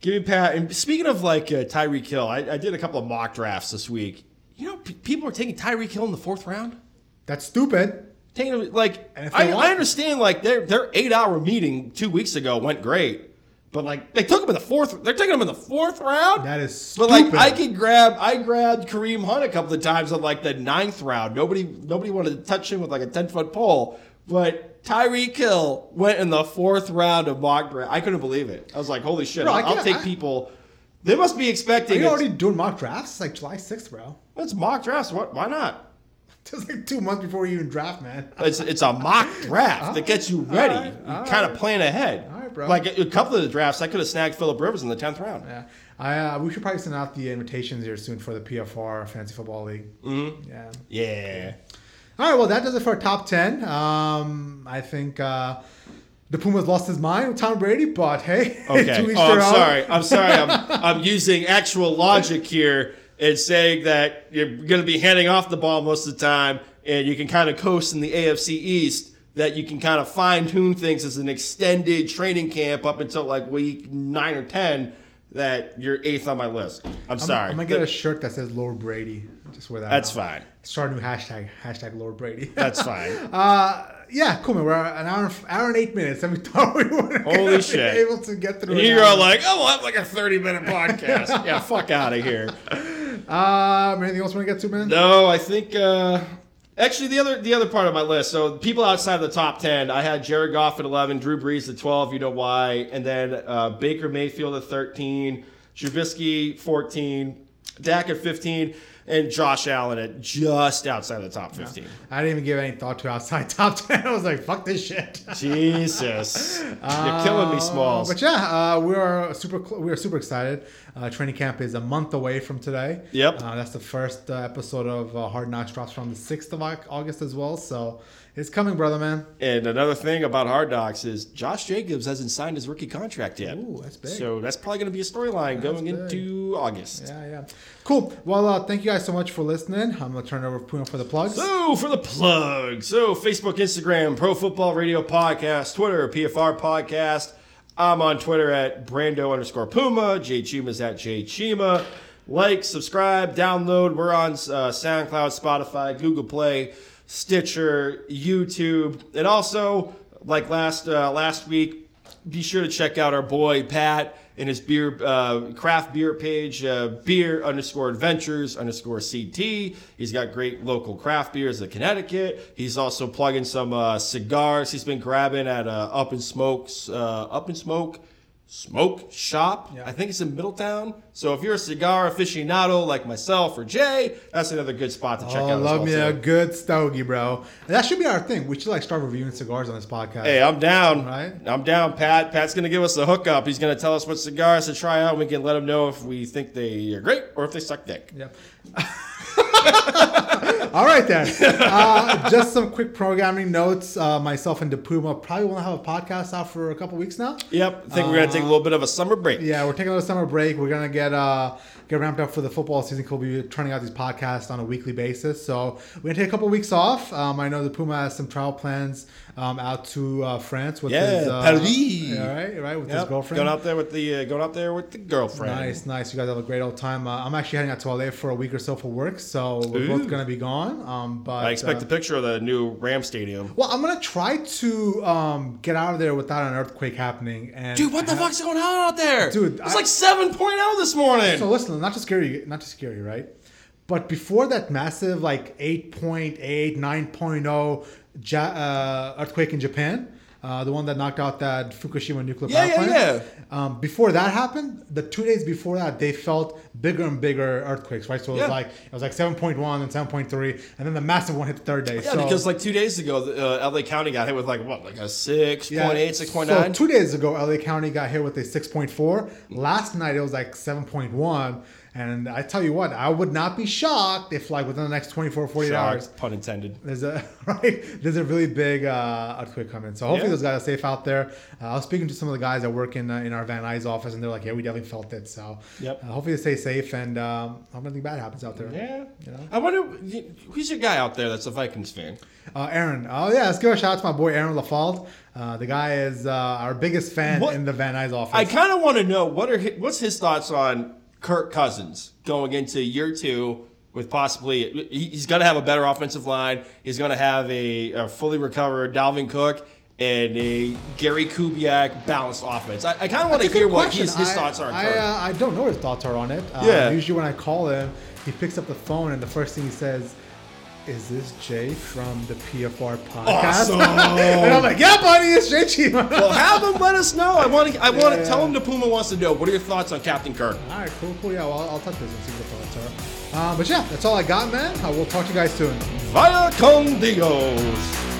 give me Pat. And speaking of like uh, Tyreek Hill, I, I did a couple of mock drafts this week. You know, p- people are taking Tyreek Hill in the fourth round. That's stupid. Taking him like I, I understand like their their eight hour meeting two weeks ago went great, but like they took him in the fourth. They're taking him in the fourth round. That is stupid. But like. I could grab, I grabbed Kareem Hunt a couple of times on like the ninth round. Nobody, nobody wanted to touch him with like a ten foot pole. But Tyreek Hill went in the fourth round of mock draft. I couldn't believe it. I was like, holy shit! Bro, I'll, I'll take I- people. They must be Are expecting. you It's, already doing mock drafts? It's like July 6th, bro. it's mock drafts. What? Why not? [LAUGHS] It's like two months before you even draft, man. It's it's a mock [LAUGHS] draft that gets you ready. right, you kind of plan ahead. Right, bro. Like a, couple of the drafts, I could have snagged Philip Rivers in the tenth round. Yeah, I uh, we should probably send out the invitations here soon for the PFR Fantasy Football League. Mm-hmm. Yeah. Yeah. All right, well that does it for our top ten. Um, I think uh, the Pumas lost his mind with Tom Brady, but hey, [LAUGHS] Okay. Oh, I'm own. sorry. I'm sorry. I'm, [LAUGHS] I'm using actual logic here and saying that you're going to be handing off the ball most of the time, and you can kind of coast in the AFC East. That you can kind of fine tune things as an extended training camp up until like week nine or ten. that you're eighth on my list. I'm, sorry. I'm gonna get a shirt that says Lord Brady. Just wear that. That's now. fine. Start a new hashtag. Hashtag Lord Brady. [LAUGHS] That's fine. Uh, yeah, cool man. We're an hour, hour and eight minutes, and we [LAUGHS] thought we were Holy be shit. able to get through. And you're all like, oh, we'll have like a 30 minute podcast. [LAUGHS] yeah, fuck out of here. um, anything else we want to get to, man? No, I think uh, actually the other the other part of my list. So people outside of the top ten, I had Jared Goff at eleven, Drew Brees at twelve. You know why? And then uh, Baker Mayfield at thirteen, Trubisky fourteen, Dak at fifteen, and Josh Allen at just outside of the top fifteen. I didn't even give any thought to outside [LAUGHS] top ten. I was like, fuck this shit. Jesus, [LAUGHS] you're killing me, Uh, Smalls. But yeah, uh, we are super. Cl- we are super excited. Uh, training camp is a month away from today. Yep. Uh, that's the first uh, episode of uh, Hard Knocks drops from the sixth of August as well. So it's coming, brother, man. And another thing about Hard Knocks is Josh Jacobs hasn't signed his rookie contract yet. Ooh, that's big. So that's probably going to be a storyline going big. into August. Yeah, yeah. Cool. Well, uh, thank you guys so much for listening. I'm gonna turn it over to Puma for the plugs. So for the plugs. so Facebook, Instagram, Pro Football Radio Podcast, Twitter, PFR Podcast. I'm on Twitter at Brando underscore Puma. J Chima's at J Chima. Like, subscribe, download. We're on uh, SoundCloud, Spotify, Google Play, Stitcher, YouTube, and also like last uh, last week, be sure to check out our boy Pat and his beer uh, craft beer page, uh, beer underscore adventures underscore CT. He's got great local craft beers in Connecticut. He's also plugging some uh, cigars. He's been grabbing at uh, Up and Smokes, uh, Up and Smoke. Smoke Shop. Yeah. I think it's in Middletown. So if you're a cigar aficionado like myself or Jay, that's another good spot to check Oh, out. love well, me too. a good stogie, bro. And that should be our thing. We should like start reviewing cigars on this podcast. Hey, I'm down. Right. I'm down, Pat. Pat's gonna give us a hookup. He's gonna tell us what cigars to try out. and We can let him know if we think they are great or if they suck dick. Yep. [LAUGHS] [LAUGHS] All right then. Uh, just some quick programming notes. Uh, myself and DePuma probably won't have a podcast out for a couple weeks now. Yep. I think we're gonna take a little bit of a summer break. Yeah, we're taking a little summer break. We're gonna get uh get ramped up for the football season. We'll be turning out these podcasts on a weekly basis. So we're gonna take a couple weeks off. Um, I know the Puma has some travel plans um, out to uh, France with Yeah, his uh, Paris. yeah, right, right with his girlfriend. Going out there with the uh, going out there with the girlfriend. Nice, nice. You guys have a great old time. Uh, I'm actually heading out to LA for a week or so for work, so we're both gonna be gone. Um, but I expect uh, a picture of the new Ram Stadium. well, I'm gonna try to um, get out of there without an earthquake happening. And Dude, what the fuck's going on out there? Dude, it's I- like 7.0 this morning. So listen, not to scare you, not to scare you, right? But before that massive like 8.8, 9.0 ja- uh, earthquake in Japan, uh, the one that knocked out that Fukushima nuclear Yeah, power yeah, plant. Um, before that happened, the two days before that, they felt bigger and bigger earthquakes, right? So it was Yeah. like it was like 7.1 and 7.3, and then the massive one hit the third day. yeah, so, because like two days ago, uh, LA County got hit with like what, like a 6.8, Yeah. 6.9. So two days ago, LA County got hit with a 6.4. Last night it was like 7.1. And I tell you what, I would not be shocked if like within the next 24, 48 Shocked, hours, pun intended. there's a [LAUGHS] right, there's a really big uh, earthquake coming. So hopefully Yeah. those guys are safe out there. Uh, I was speaking to some of the guys that work in uh, in our Van Nuys office, and they're like, yeah, we definitely felt it. So Yep. uh, hopefully they stay safe, and um, hope nothing bad happens out there. Yeah. You know? I wonder who's your guy out there that's a Vikings fan. Uh, Aaron. Oh yeah, let's give a shout out to my boy Aaron LaFault. Uh, the guy is uh, our biggest fan What- in the Van Nuys office. I kind of want to know what are his, what's his thoughts on Kirk Cousins going into year two with possibly he's going to have a better offensive line. He's going to have a, a fully recovered Dalvin Cook and a Gary Kubiak balanced offense. I, I kind of want to hear what his, his I- thoughts are. I, uh, I don't know what his thoughts are on it. Uh, Yeah. Usually when I call him, he picks up the phone and the first thing he says, "Is this Jay from the PFR podcast?" Awesome. [LAUGHS] and I'm like, "Yeah, buddy, it's Jay Chima." [LAUGHS] well, have him let us know. I want to. I want to Yeah. tell him the Puma wants to know. What are your thoughts on Captain Kirk? all right, cool, cool. Yeah, well, I'll, I'll touch base and see what the thoughts are. Uh, but yeah, that's all I got, man. Uh, we'll talk to you guys soon. Con Dios.